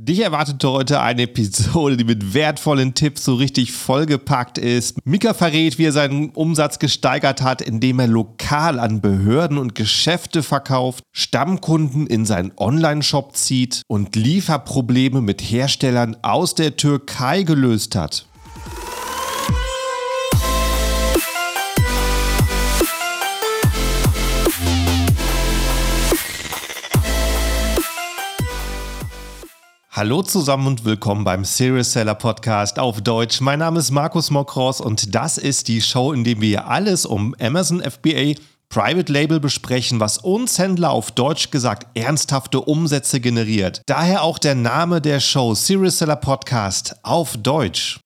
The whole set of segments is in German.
Dich erwartet heute eine Episode, die mit wertvollen Tipps so richtig vollgepackt ist. Mika verrät, wie er seinen Umsatz gesteigert hat, indem er lokal an Behörden und Geschäfte verkauft, Stammkunden in seinen Online-Shop zieht und Lieferprobleme mit Herstellern aus der Türkei gelöst hat. Hallo zusammen und willkommen beim Serious Seller Podcast auf Deutsch. Mein Name ist Markus Mokros und das ist die Show, in der wir alles um Amazon FBA Private Label besprechen, was uns Händler auf Deutsch gesagt ernsthafte Umsätze generiert. Daher auch der Name der Show Serious Seller Podcast auf Deutsch.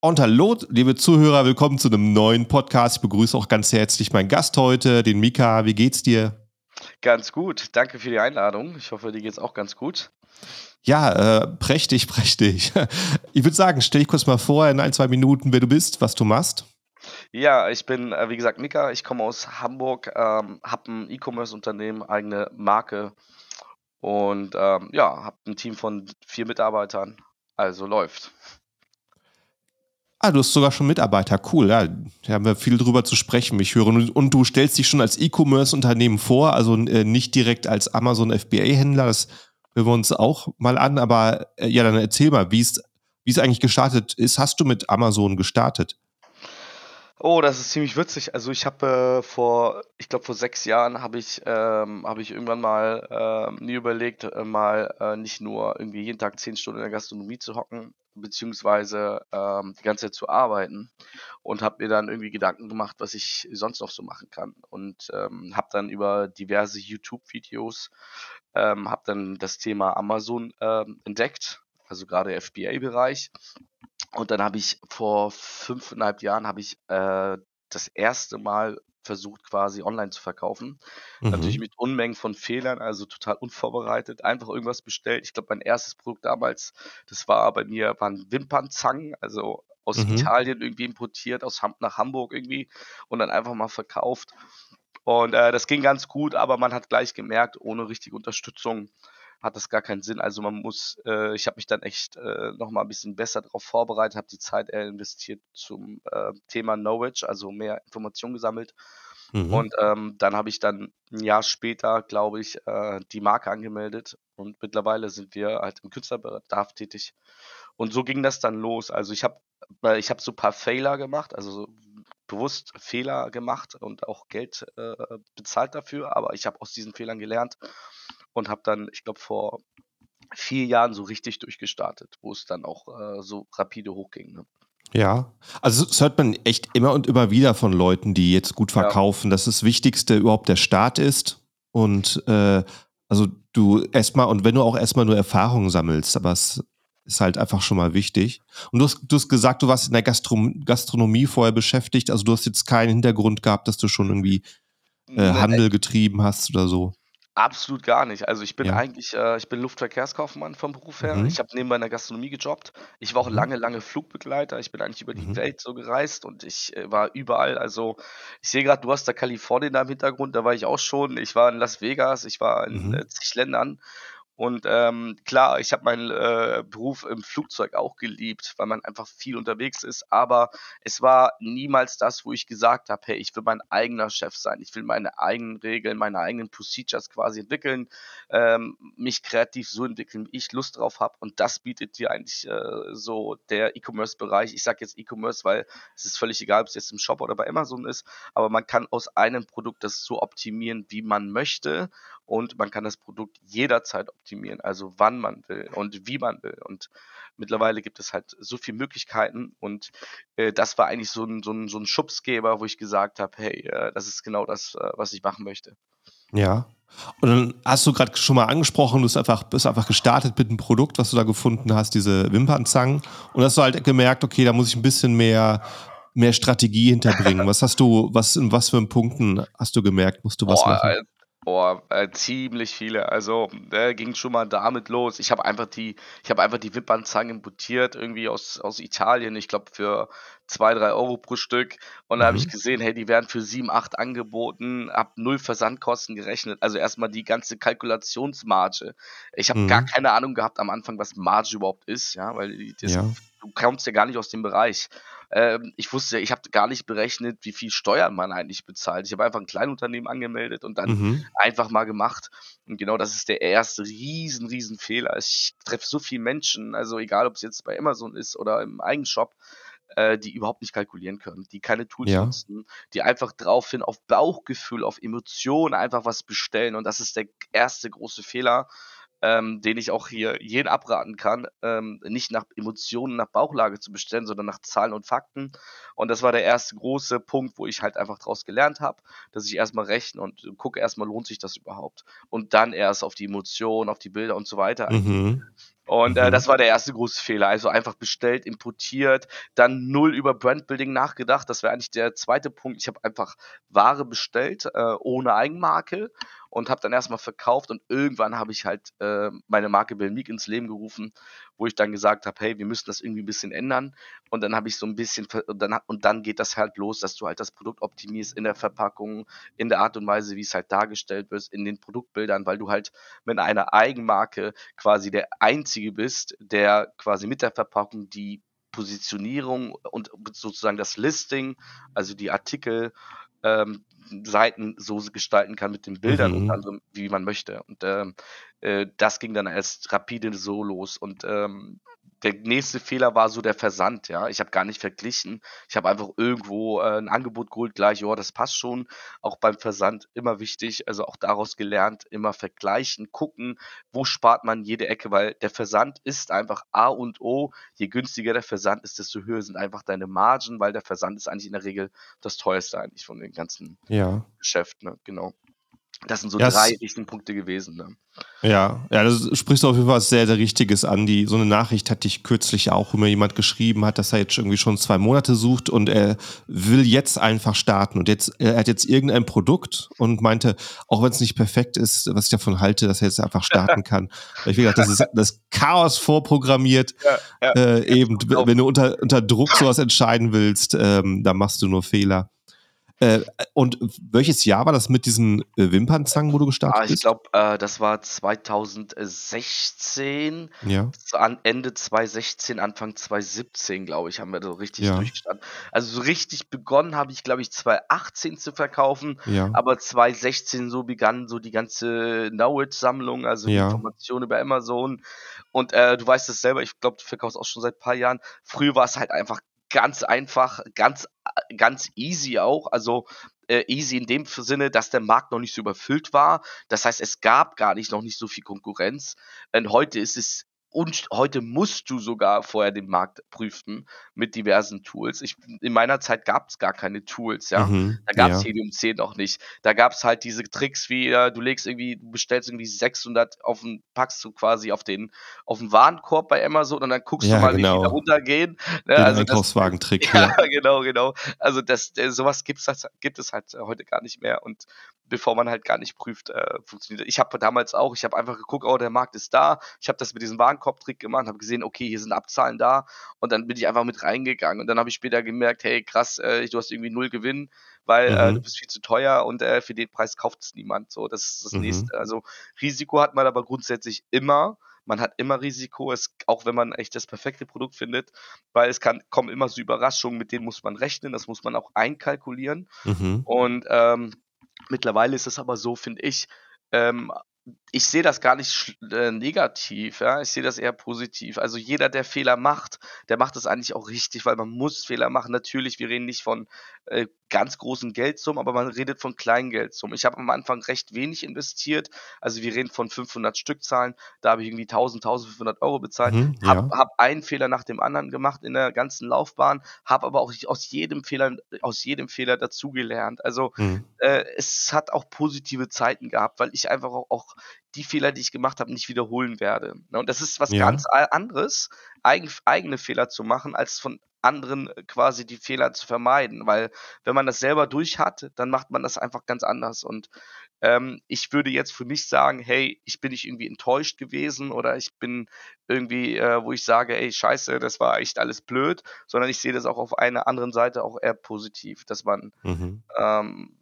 Und hallo, liebe Zuhörer, willkommen zu einem neuen Podcast. Ich begrüße auch ganz herzlich meinen Gast heute, den Mika. Wie geht's dir? Ganz gut. Danke für die Einladung. Ich hoffe, dir geht's auch ganz gut. Ja, äh, prächtig, prächtig. Ich würde sagen, stell dich kurz mal vor in ein, zwei Minuten, wer du bist, was du machst. Ja, ich bin, äh, wie gesagt, Mika. Ich komme aus Hamburg, ähm, habe ein E-Commerce-Unternehmen, eigene Marke und ähm, ja, habe ein Team von vier Mitarbeitern. Also läuft. Ah, du hast sogar schon Mitarbeiter. Cool, ja. Da haben wir viel drüber zu sprechen, mich hören. Und, du stellst dich schon als E-Commerce-Unternehmen vor, also äh, nicht direkt als Amazon FBA-Händler. Das hören wir uns auch mal an. Aber äh, ja, dann erzähl mal, wie es wie es eigentlich gestartet ist. Hast du mit Amazon gestartet? Oh, das ist ziemlich witzig. Also ich habe äh, vor, ich glaube vor sechs Jahren habe ich, ähm, habe ich irgendwann mal äh, mir überlegt, äh, mal äh, nicht nur irgendwie jeden Tag zehn Stunden in der Gastronomie zu hocken, beziehungsweise ähm, die ganze Zeit zu arbeiten und habe mir dann irgendwie Gedanken gemacht, was ich sonst noch so machen kann und ähm, habe dann über diverse YouTube-Videos ähm, habe dann das Thema Amazon ähm, entdeckt, also gerade FBA-Bereich. Und dann habe ich vor fünfeinhalb Jahren habe ich äh, das erste Mal versucht, quasi online zu verkaufen. Mhm. Natürlich mit Unmengen von Fehlern, also total unvorbereitet, einfach irgendwas bestellt. Ich glaube, mein erstes Produkt damals, das war bei mir, waren Wimpernzangen, also aus mhm. Italien irgendwie importiert, aus Ham nach Hamburg irgendwie und dann einfach mal verkauft. Und äh, das ging ganz gut, aber man hat gleich gemerkt, ohne richtige Unterstützung hat das gar keinen Sinn. Also man muss, äh, ich habe mich dann echt äh, nochmal ein bisschen besser darauf vorbereitet, habe die Zeit eher investiert zum äh, Thema Knowledge, also mehr Informationen gesammelt. Mhm. Und ähm, dann habe ich dann ein Jahr später, glaube ich, äh, die Marke angemeldet und mittlerweile sind wir halt im Künstlerbedarf tätig. Und so ging das dann los. Also ich habe äh, ich hab so ein paar Fehler gemacht, also so bewusst Fehler gemacht und auch Geld äh, bezahlt dafür, aber ich habe aus diesen Fehlern gelernt und habe dann, ich glaube, vor vier Jahren so richtig durchgestartet, wo es dann auch äh, so rapide hochging. Ne? Ja, also das hört man echt immer und immer wieder von Leuten, die jetzt gut verkaufen, ja. dass das Wichtigste überhaupt der Start ist und äh, also du erstmal und wenn du auch erstmal nur Erfahrungen sammelst, aber es ist halt einfach schon mal wichtig. Und du hast, du hast gesagt, du warst in der Gastro Gastronomie vorher beschäftigt, also du hast jetzt keinen Hintergrund gehabt, dass du schon irgendwie äh, Handel getrieben hast oder so. Absolut gar nicht. Also ich bin Ja. eigentlich, äh, ich bin Luftverkehrskaufmann vom Beruf her. Mhm. Ich habe nebenbei in der Gastronomie gejobbt. Ich war auch Mhm. lange, lange Flugbegleiter. Ich bin eigentlich über die Mhm. Welt so gereist und ich äh, war überall. Also ich sehe gerade, du hast da Kalifornien da im Hintergrund, da war ich auch schon. Ich war in Las Vegas, ich war in Mhm. äh, zig Ländern und ähm, klar, ich habe meinen äh, Beruf im Flugzeug auch geliebt, weil man einfach viel unterwegs ist. Aber es war niemals das, wo ich gesagt habe, hey, ich will mein eigener Chef sein. Ich will meine eigenen Regeln, meine eigenen Procedures quasi entwickeln, ähm, mich kreativ so entwickeln, wie ich Lust drauf habe. Und das bietet dir eigentlich äh, so der E-Commerce-Bereich. Ich sage jetzt E-Commerce, weil es ist völlig egal, ob es jetzt im Shop oder bei Amazon ist. Aber man kann aus einem Produkt das so optimieren, wie man möchte und man kann das Produkt jederzeit optimieren, also wann man will und wie man will. Und mittlerweile gibt es halt so viele Möglichkeiten und äh, das war eigentlich so ein, so, ein, so ein Schubsgeber, wo ich gesagt habe, hey, äh, das ist genau das, äh, was ich machen möchte. Ja. Und dann hast du gerade schon mal angesprochen, du bist einfach, bist einfach gestartet mit einem Produkt, was du da gefunden hast, diese Wimpernzangen. Und hast du halt gemerkt, okay, da muss ich ein bisschen mehr mehr Strategie hinterbringen. Was hast du, was in was für Punkten hast du gemerkt, musst du was Boah, machen? Oh, äh, ziemlich viele. Also, äh, ging schon mal damit los. Ich habe einfach die ich habe einfach die Wimpernzangen importiert, irgendwie aus aus Italien, ich glaube für 2, 3 Euro pro Stück. Und da habe ich Mhm. gesehen, hey, die werden für 7, 8 angeboten, habe null Versandkosten gerechnet. Also erst mal die ganze Kalkulationsmarge. Ich habe gar Mhm. keine Ahnung gehabt am Anfang, was Marge überhaupt ist, ja, weil die das Ja. du kommst ja gar nicht aus dem Bereich. Ähm, ich wusste ich habe gar nicht berechnet, wie viel Steuern man eigentlich bezahlt. Ich habe einfach 'n Kleinunternehmen angemeldet und dann Mhm. einfach mal gemacht. Und genau das ist der erste riesen, riesen Fehler. Ich treffe so viele Menschen, also egal, ob's jetzt bei Amazon ist oder im Eigenshop, äh, die überhaupt nicht kalkulieren können, die keine Tools Ja. nutzen, die einfach drauf hin auf Bauchgefühl, auf Emotionen einfach was bestellen. Und das ist der erste große Fehler, ähm, den ich auch hier jeden abraten kann, ähm, nicht nach Emotionen, nach Bauchlage zu bestellen, sondern nach Zahlen und Fakten. Und das war der erste große Punkt, wo ich halt einfach draus gelernt habe, dass ich erst mal rechne und gucke erst mal, lohnt sich das überhaupt? Und dann erst auf die Emotionen, auf die Bilder und so weiter. Mhm. Und, äh, Mhm. das war der erste große Fehler. Also einfach bestellt, importiert, dann null über Brandbuilding nachgedacht. Das wäre eigentlich der zweite Punkt. Ich habe einfach Ware bestellt, äh, ohne Eigenmarke und habe dann erst mal verkauft und irgendwann habe ich halt, äh, meine Marke Belmiq ins Leben gerufen, wo ich dann gesagt habe: „Hey, wir müssen das irgendwie 'n bisschen ändern.“ Und dann habe ich so 'n bisschen und dann und dann geht das halt los, dass du halt das Produkt optimierst in der Verpackung, in der Art und Weise, wie's halt dargestellt wird, in den Produktbildern, weil du halt mit einer Eigenmarke quasi der Einzige bist, der quasi mit der Verpackung die Positionierung und sozusagen das Listing, also die Artikel, ähm, Seiten so gestalten kann mit den Bildern Mhm. anderem, wie man möchte. Und, ähm, äh, das ging dann erst rapide so los. Und, ähm, der nächste Fehler war so der Versand, ja. Ich habe gar nicht verglichen. Ich habe einfach irgendwo, äh, 'n Angebot geholt, gleich: „Ja, das passt schon.“ Auch beim Versand immer wichtig, also auch daraus gelernt, immer vergleichen, gucken, wo spart man jede Ecke, weil der Versand ist einfach A und O. Je günstiger der Versand ist, desto höher sind einfach deine Margen, weil der Versand ist eigentlich in der Regel das teuerste eigentlich von den ganzen Ja. Geschäften, ne? Genau. Das sind so Ja, 3 es Riesenpunkte gewesen, ne? Ja, ja, das sprichst du auf jeden Fall was sehr, sehr Richtiges an. Die so 'ne Nachricht hatte ich kürzlich auch, wo mir jemand geschrieben hat, dass er jetzt irgendwie schon 2 Monate sucht und er will jetzt einfach starten. Und jetzt er hat jetzt irgendein Produkt und meinte, auch wenn's nicht perfekt ist, was ich davon halte, dass er jetzt einfach starten kann. Weil ich gedacht, das ist das Chaos vorprogrammiert. Ja, ja. Äh, eben, glauben. wenn du unter unter Druck so was entscheiden willst, ähm, dann machst du nur Fehler. Äh, und welches Jahr war das mit diesen, äh, Wimpernzangen, wo du Ah, gestartet ich bist? glaube, äh, das war 2016, Ja. an Ende 2016, Anfang 2017, glaube ich, haben wir so richtig Ja. durchgestartet. Also, so richtig begonnen habe ich, glaube ich, 2018 zu verkaufen, Ja. aber 2016 so begann so die ganze Knowledge-Sammlung, also Ja. Information über Amazon. Und, äh, du weißt es selber, ich glaube, du verkaufst auch schon seit paar Jahren. Früher war's halt einfach ganz einfach, ganz ganz easy auch. Also, äh, easy in dem Sinne, dass der Markt noch nicht so überfüllt war. Das heißt, es gab gar nicht noch nicht so viel Konkurrenz. Und heute ist es und heute musst du sogar vorher den Markt prüfen mit diversen Tools. Ich in meiner Zeit gab's gar keine Tools, ja. Mhm. Da gab's Ja. Helium 10 noch nicht. Da gab's halt diese Tricks wie, äh, du legst irgendwie du bestellst irgendwie 600 auf 'n packst du quasi auf den auf 'n Warenkorb bei Amazon und dann guckst du Ja, mal, wie viel da genau. runtergehen, ne? Den Also, Einkaufswagentrick, ja, ja. genau, genau. Also, das äh, so was gibt's gibt es halt heute gar nicht mehr und bevor man halt gar nicht prüft, äh, funktioniert ich habe damals auch ich habe einfach geguckt: „Oh, der Markt ist da.“ Ich habe das mit diesem Warenkorbtrick gemacht, habe gesehen: „Okay, hier sind Abzahlen da.“ Und dann bin ich einfach mit reingegangen. Und dann habe ich später gemerkt: „Hey, krass, äh, du hast irgendwie null Gewinn, weil, äh, du Mhm. bist viel zu teuer und, äh, für den Preis kauft's niemand.“ So, das ist das Mhm. Nächste. Also, Risiko hat man aber grundsätzlich immer. Man hat immer Risiko, es auch wenn man echt das perfekte Produkt findet, weil es kann kommen immer so Überraschungen, mit denen muss man rechnen, das muss man auch einkalkulieren. Mhm. Und, ähm, mittlerweile ist es aber so, finde ich, ähm ich sehe das gar nicht äh, negativ, ja? Ich sehe das eher positiv. Also, jeder, der Fehler macht, der macht das eigentlich auch richtig, weil man muss Fehler machen. Natürlich, wir reden nicht von, äh, ganz großen Geldsummen, aber man redet von kleinen Geldsummen. Ich habe am Anfang recht wenig investiert. Also, wir reden von 500 Stückzahlen. Da habe ich irgendwie 1.000, 1.500 € bezahlt. Mhm, Habe ja. habe einen Fehler nach dem anderen gemacht in der ganzen Laufbahn, habe aber auch aus jedem Fehler aus jedem Fehler dazugelernt. Also, Mhm. äh, es hat auch positive Zeiten gehabt, weil ich einfach auch auch die Fehler, die ich gemacht habe, nicht wiederholen werde. Ne? Und das ist was Ja. ganz anderes, eigen, eigene Fehler zu machen, als von anderen äh, quasi die Fehler zu vermeiden. Weil wenn man das selber durch hat, dann macht man das einfach ganz anders. Und ähm, ich würde jetzt für mich sagen, hey, ich bin nicht irgendwie enttäuscht gewesen oder ich bin irgendwie, äh, wo ich sage, ey, scheiße, das war echt alles blöd, sondern ich sehe das auch auf einer anderen Seite auch eher positiv, dass man Mhm. ähm,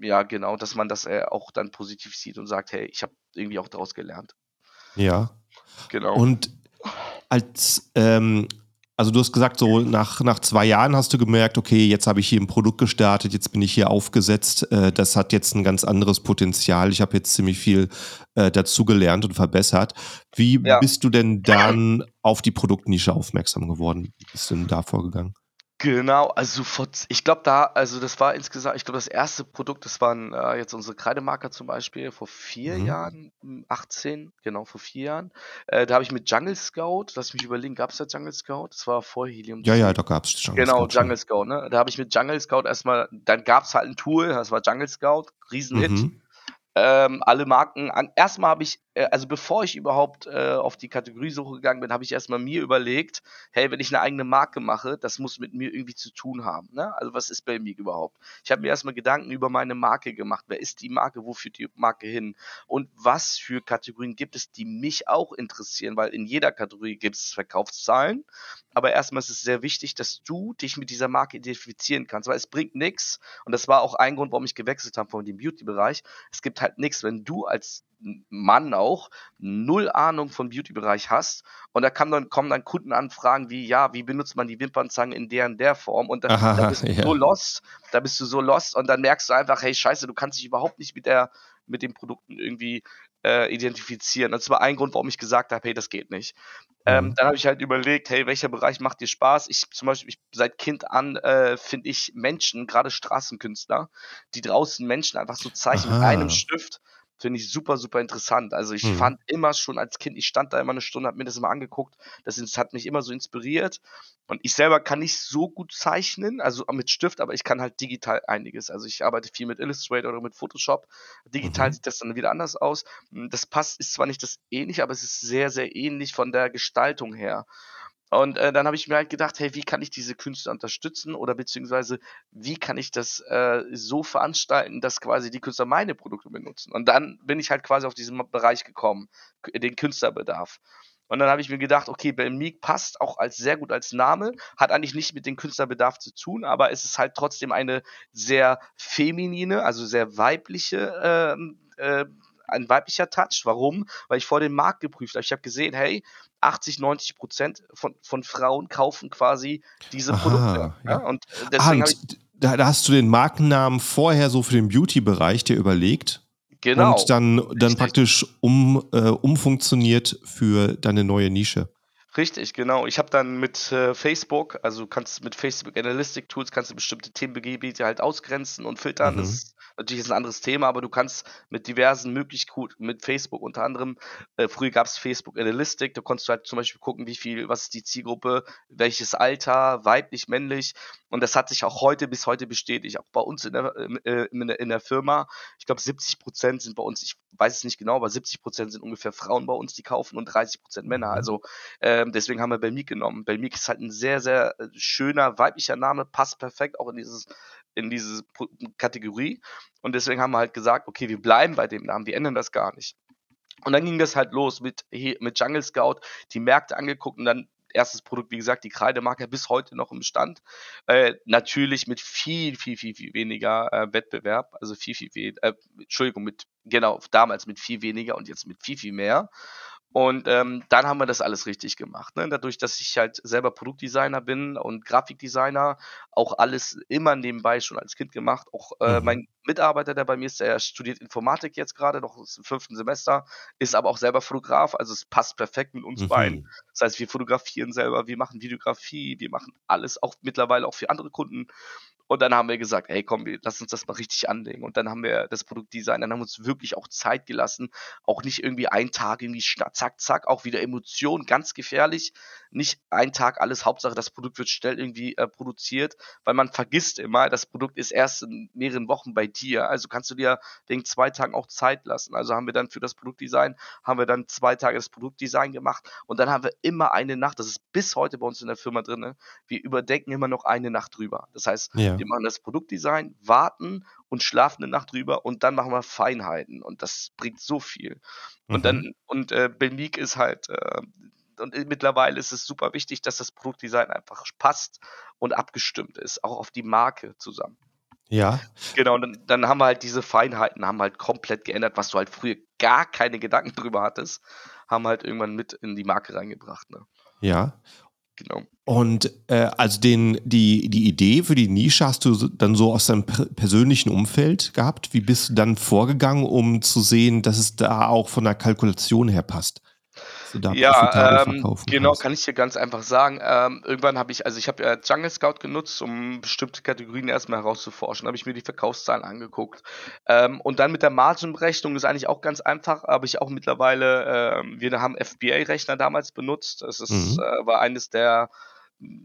ja, genau, dass man das äh, auch dann positiv sieht und sagt, hey, ich habe irgendwie auch daraus gelernt. Ja. Genau. Und als, ähm, also du hast gesagt, so nach, nach zwei Jahren hast du gemerkt, okay, jetzt habe ich hier ein Produkt gestartet, jetzt bin ich hier aufgesetzt, äh, das hat jetzt ein ganz anderes Potenzial. Ich habe jetzt ziemlich viel äh, dazugelernt und verbessert. Wie Ja. bist du denn dann auf die Produktnische aufmerksam geworden? Wie bist du denn da vorgegangen? Genau, also vor, ich glaube da, also das war insgesamt, ich glaube das erste Produkt, das waren äh, jetzt unsere Kreidemarker zum Beispiel vor vier Mhm. Jahren, m, 18, genau vor vier Jahren. Äh, da habe ich mit Jungle Scout, lass mich überlegen, gab es da Jungle Scout? Das war vor Helium Ja, ja, 10. da gab es schon. Genau, Jungle Scout, ne? Da habe ich mit Jungle Scout erstmal, dann gab es halt ein Tool, das war Jungle Scout, Riesenhit. Mhm. Ähm, alle Marken an. Erstmal habe ich, also bevor ich überhaupt äh, auf die Kategoriesuche gegangen bin, habe ich erstmal mir überlegt, hey, wenn ich eine eigene Marke mache, das muss mit mir irgendwie zu tun haben. Ne? Also was ist bei mir überhaupt? Ich habe mir erstmal Gedanken über meine Marke gemacht. Wer ist die Marke? Wo führt die Marke hin? Und was für Kategorien gibt es, die mich auch interessieren? Weil in jeder Kategorie gibt es Verkaufszahlen. Aber erstmal ist es sehr wichtig, dass du dich mit dieser Marke identifizieren kannst, weil es bringt nichts. Und das war auch ein Grund, warum ich gewechselt habe von dem Beauty-Bereich. Es gibt halt nichts, wenn du als Mann auch null Ahnung vom Beauty-Bereich hast und da kann dann, kommen dann Kundenanfragen wie, ja, wie benutzt man die Wimpernzange in der und der Form und da, da Aha, bist du ja. so lost, da bist du so lost und dann merkst du einfach, hey, scheiße, du kannst dich überhaupt nicht mit der, mit den Produkten irgendwie äh, identifizieren. Das war ein Grund, warum ich gesagt habe, hey, das geht nicht. Ähm, Mhm. dann habe ich halt überlegt, hey, welcher Bereich macht dir Spaß? Ich zum Beispiel, ich, seit Kind an äh, finde ich Menschen, gerade Straßenkünstler, die draußen Menschen einfach so zeichnen mit einem Aha. Stift, finde ich super, super interessant. Also ich Mhm. fand immer schon als Kind, ich stand da immer eine Stunde, habe mir das immer angeguckt, das hat mich immer so inspiriert. Und ich selber kann nicht so gut zeichnen, also mit Stift, aber ich kann halt digital einiges. Also ich arbeite viel mit Illustrator oder mit Photoshop. Digital Mhm. sieht das dann wieder anders aus. Hm, Das passt, ist zwar nicht das ähnlich, aber es ist sehr, sehr ähnlich von der Gestaltung her. Und äh, dann habe ich mir halt gedacht, hey, wie kann ich diese Künstler unterstützen oder beziehungsweise wie kann ich das äh, so veranstalten, dass quasi die Künstler meine Produkte benutzen? Und dann bin ich halt quasi auf diesen Bereich gekommen, den Künstlerbedarf. Und dann habe ich mir gedacht, okay, Belmeek passt auch als sehr gut als Name, hat eigentlich nicht mit dem Künstlerbedarf zu tun, aber es ist halt trotzdem eine sehr feminine, also sehr weibliche, ähm, äh, ein weiblicher Touch. Warum? Weil ich vor dem Markt geprüft habe. Ich habe gesehen, hey, 80, 90 Prozent von, von Frauen kaufen quasi diese Produkte. Aha, Ja? ja. Und äh, Ah, deswegen habe ich, da, da hast du den Markennamen vorher so für den Beauty-Bereich dir überlegt genau, und dann, dann richtig. praktisch um, äh, umfunktioniert für deine neue Nische. Richtig, genau. Ich habe dann mit äh, Facebook, also du kannst mit Facebook Analytic Tools kannst du bestimmte Themengebiete halt ausgrenzen und filtern. Das Mhm. ist natürlich ist ein anderes Thema, aber du kannst mit diversen Möglichkeiten, mit Facebook unter anderem, äh, früher gab es Facebook Analytic, da konntest du halt zum Beispiel gucken, wie viel, was ist die Zielgruppe, welches Alter, weiblich, männlich. Und das hat sich auch heute bis heute bestätigt, auch bei uns in der, äh, in der, in der Firma. Ich glaube, 70 Prozent sind bei uns, ich weiß es nicht genau, aber 70 Prozent sind ungefähr Frauen bei uns, die kaufen und 30 Prozent Männer. Mhm. Also ähm, deswegen haben wir Belmeek genommen. Belmeek ist halt ein sehr, sehr äh, schöner weiblicher Name, passt perfekt auch in dieses in diese Kategorie. Und deswegen haben wir halt gesagt, okay, wir bleiben bei dem Namen, wir ändern das gar nicht. Und dann ging das halt los mit, mit Jungle Scout, die Märkte angeguckt und dann erstes Produkt, wie gesagt, die Kreidemarke bis heute noch im Stand. Äh, natürlich mit viel, viel, viel, viel weniger äh, Wettbewerb, also viel, viel, viel, äh, Entschuldigung, mit, genau, damals mit viel weniger und jetzt mit viel, viel mehr. Und ähm, dann haben wir das alles richtig gemacht. Ne? Dadurch, dass ich halt selber Produktdesigner bin und Grafikdesigner, auch alles immer nebenbei schon als Kind gemacht. Auch äh, Mhm. mein Mitarbeiter, der bei mir ist, der studiert Informatik jetzt gerade, noch im fünften Semester, ist aber auch selber Fotograf, also es passt perfekt mit uns beiden. Mhm. Das heißt, wir fotografieren selber, wir machen Videografie, wir machen alles, auch mittlerweile auch für andere Kunden. Und dann haben wir gesagt, hey komm, lass uns das mal richtig anlegen. Und dann haben wir das Produktdesign, dann haben wir uns wirklich auch Zeit gelassen, auch nicht irgendwie einen Tag irgendwie zack, zack, auch wieder Emotionen, ganz gefährlich. Nicht einen Tag alles, Hauptsache das Produkt wird schnell irgendwie äh, produziert, weil man vergisst immer, das Produkt ist erst in mehreren Wochen bei dir. Also kannst du dir wegen zwei Tagen auch Zeit lassen. Also haben wir dann für das Produktdesign, haben wir dann zwei Tage das Produktdesign gemacht und dann haben wir immer eine Nacht, das ist bis heute bei uns in der Firma drin, ne? wir überdenken immer noch eine Nacht drüber. Das heißt, ja. wir machen das Produktdesign, warten und schlafen eine Nacht drüber und dann machen wir Feinheiten und das bringt so viel. Und mhm. dann, und äh, Belmik ist halt, äh, und mittlerweile ist es super wichtig, dass das Produktdesign einfach passt und abgestimmt ist, auch auf die Marke zusammen. Ja. Genau, und dann, dann haben wir halt diese Feinheiten, haben halt komplett geändert, was du halt früher gar keine Gedanken drüber hattest, haben halt irgendwann mit in die Marke reingebracht. Ne? Ja. Genau. Und äh, also den, die, die Idee für die Nische hast du dann so aus deinem persönlichen Umfeld gehabt. Wie bist du dann vorgegangen, um zu sehen, dass es da auch von der Kalkulation her passt? Da ja, ähm, genau, kannst. kann ich dir ganz einfach sagen. Ähm, irgendwann habe ich, also ich habe ja Jungle Scout genutzt, um bestimmte Kategorien erstmal herauszuforschen. habe ich mir die Verkaufszahlen angeguckt. Ähm, und dann mit der Margenberechnung ist eigentlich auch ganz einfach, habe ich auch mittlerweile, äh, wir haben FBA-Rechner damals benutzt. Das ist, mhm. äh, war eines der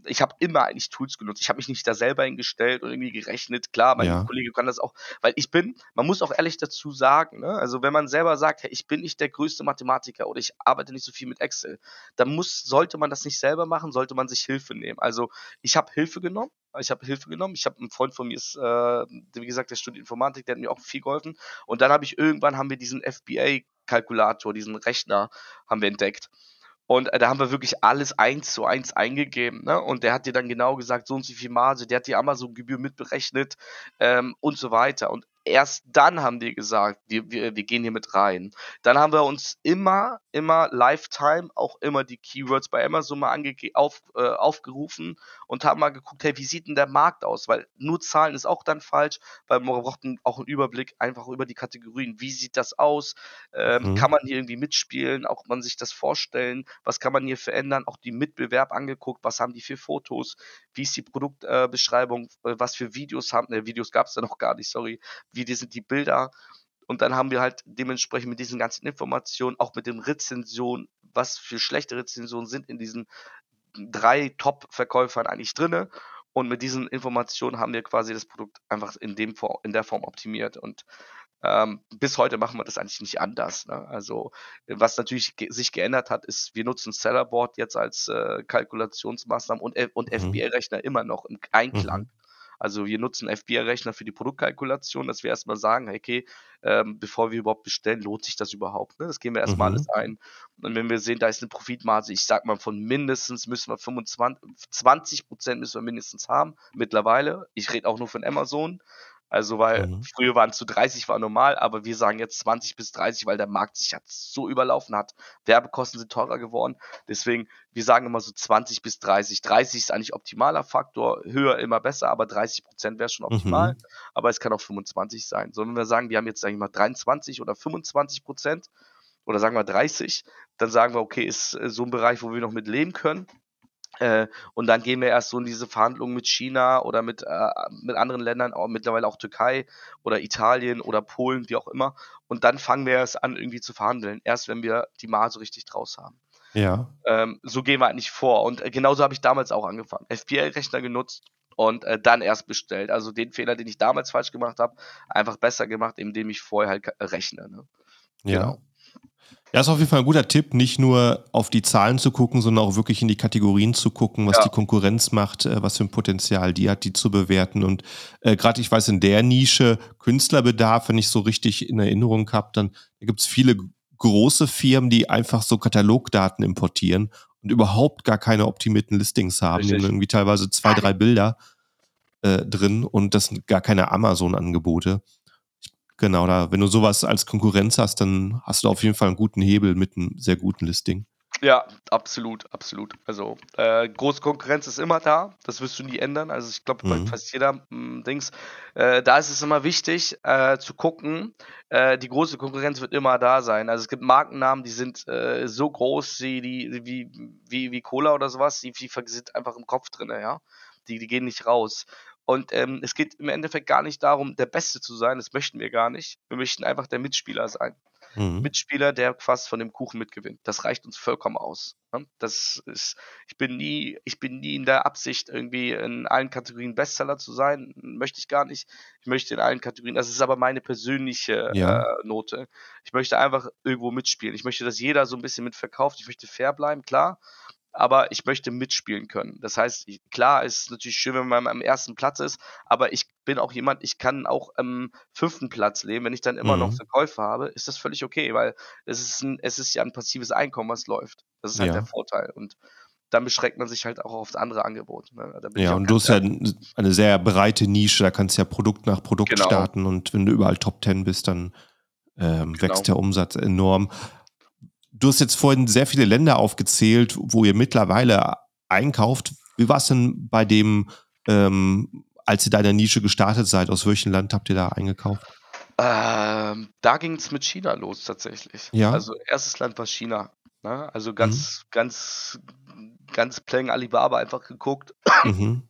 ich habe immer eigentlich Tools genutzt. Ich habe mich nicht da selber hingestellt und irgendwie gerechnet. Klar, mein ja. Kollege kann das auch, weil ich bin, man muss auch ehrlich dazu sagen, ne? also wenn man selber sagt, hey, ich bin nicht der größte Mathematiker oder ich arbeite nicht so viel mit Excel, dann muss, sollte man das nicht selber machen, sollte man sich Hilfe nehmen. Also ich habe Hilfe genommen, ich habe Hilfe genommen. Ich habe einen Freund von mir, ist, äh, wie gesagt, der studiert Informatik, der hat mir auch viel geholfen. Und dann habe ich irgendwann haben wir diesen FBA-Kalkulator, diesen Rechner, haben wir entdeckt. Und äh, da haben wir wirklich alles eins zu eins eingegeben. Ne? Und der hat dir dann genau gesagt, so und so viel Marge, der hat die Amazon-Gebühr mitberechnet ähm, und so weiter. Und erst dann haben die gesagt, wir, wir, wir gehen hier mit rein. Dann haben wir uns immer, immer Lifetime, auch immer die Keywords bei Amazon mal auf, äh, aufgerufen und haben mal geguckt, hey, wie sieht denn der Markt aus? Weil nur Zahlen ist auch dann falsch, weil man braucht auch einen Überblick einfach über die Kategorien. Wie sieht das aus? Ähm, mhm. Kann man hier irgendwie mitspielen? Auch man sich das vorstellen? Was kann man hier verändern? Auch die Mitbewerb angeguckt. Was haben die für Fotos? Wie ist die Produktbeschreibung? Äh, was für Videos haben? Ne, Videos gab es da noch gar nicht, sorry wie sind die Bilder. Und dann haben wir halt dementsprechend mit diesen ganzen Informationen, auch mit den Rezensionen, was für schlechte Rezensionen sind in diesen drei Top-Verkäufern eigentlich drinne. Und mit diesen Informationen haben wir quasi das Produkt einfach in, dem, in der Form optimiert. Und ähm, bis heute machen wir das eigentlich nicht anders. Ne? Also was natürlich ge sich geändert hat, ist, wir nutzen Sellerboard jetzt als äh, Kalkulationsmaßnahme und, und mhm. FBA-Rechner immer noch im Einklang. Mhm. Also wir nutzen FBA-Rechner für die Produktkalkulation, dass wir erstmal sagen, okay, ähm, bevor wir überhaupt bestellen, lohnt sich das überhaupt? Ne? Das gehen wir erstmal mhm. alles ein. Und wenn wir sehen, da ist eine Profitmarge, ich sag mal von mindestens müssen wir 25, 20 Prozent müssen wir mindestens haben mittlerweile. Ich rede auch nur von Amazon. Also, weil mhm. früher waren es zu 30 war normal, aber wir sagen jetzt 20 bis 30, weil der Markt sich jetzt so überlaufen hat. Werbekosten sind teurer geworden. Deswegen, wir sagen immer so 20 bis 30. 30 ist eigentlich optimaler Faktor, höher immer besser, aber 30 Prozent wäre schon optimal. Mhm. Aber es kann auch 25 sein. So, wenn wir sagen, wir haben jetzt, sag ich mal, 23 oder 25 Prozent oder sagen wir 30, dann sagen wir, okay, ist äh, so ein Bereich, wo wir noch mit leben können. Äh, und dann gehen wir erst so in diese Verhandlungen mit China oder mit, äh, mit anderen Ländern, auch mittlerweile auch Türkei oder Italien oder Polen, wie auch immer. Und dann fangen wir erst an, irgendwie zu verhandeln. Erst wenn wir die Marge richtig draus haben. Ja. Ähm, so gehen wir eigentlich vor. Und äh, genauso habe ich damals auch angefangen. FPL-Rechner genutzt und äh, dann erst bestellt. Also den Fehler, den ich damals falsch gemacht habe, einfach besser gemacht, indem ich vorher halt rechne. Ne? Ja. Genau. Ja, ist auf jeden Fall ein guter Tipp, nicht nur auf die Zahlen zu gucken, sondern auch wirklich in die Kategorien zu gucken, was ja. die Konkurrenz macht, äh, was für ein Potenzial die hat, die zu bewerten. Und äh, gerade, ich weiß, in der Nische Künstlerbedarf, wenn ich so richtig in Erinnerung habe, dann da gibt es viele große Firmen, die einfach so Katalogdaten importieren und überhaupt gar keine optimierten Listings haben. Richtig. Die haben irgendwie teilweise zwei, drei Bilder äh, drin und das sind gar keine Amazon-Angebote. Genau, da, wenn du sowas als Konkurrenz hast, dann hast du auf jeden Fall einen guten Hebel mit einem sehr guten Listing. Ja, absolut, absolut. Also äh, große Konkurrenz ist immer da, das wirst du nie ändern. Also ich glaube, bei mhm. fast jeder mh, hm, Dings, äh, da ist es immer wichtig äh, zu gucken. Äh, die große Konkurrenz wird immer da sein. Also es gibt Markennamen, die sind äh, so groß wie, die, wie, wie, wie Cola oder sowas, die, die sind einfach im Kopf drin, ja. Die, die gehen nicht raus. Und ähm, es geht im Endeffekt gar nicht darum, der Beste zu sein, das möchten wir gar nicht. Wir möchten einfach der Mitspieler sein. Mhm. Mitspieler, der fast von dem Kuchen mitgewinnt. Das reicht uns vollkommen aus. Ne? Das ist, ich bin nie, ich bin nie in der Absicht, irgendwie in allen Kategorien Bestseller zu sein. Möchte ich gar nicht. Ich möchte in allen Kategorien, das ist aber meine persönliche Ja. äh, Note. Ich möchte einfach irgendwo mitspielen. Ich möchte, dass jeder so ein bisschen mitverkauft. Ich möchte fair bleiben, klar. Aber ich möchte mitspielen können. Das heißt, ich, klar, es ist natürlich schön, wenn man am ersten Platz ist, aber ich bin auch jemand, ich kann auch am fünften Platz leben. Wenn ich dann immer noch Mhm. Verkäufe habe, ist das völlig okay, weil es ist, ein, es ist ja ein passives Einkommen, was läuft. Das ist halt der Ja. Vorteil. Und dann beschränkt man sich halt auch auf andere Angebote. Ne? Ja, und du hast ja eine sehr breite Nische, da kannst du ja Produkt nach Produkt Genau, starten und wenn du überall Top 10 bist, dann ähm, wächst genau. der Umsatz enorm. Du hast jetzt vorhin sehr viele Länder aufgezählt, wo ihr mittlerweile einkauft. Wie war es denn bei dem, ähm, als ihr deine Nische gestartet seid? Aus welchem Land habt ihr da eingekauft? Ähm, da ging es mit China los tatsächlich. Ja? Also erstes Land war China. Ne? Also Mhm. ganz, ganz, ganz plain Alibaba einfach geguckt Mhm.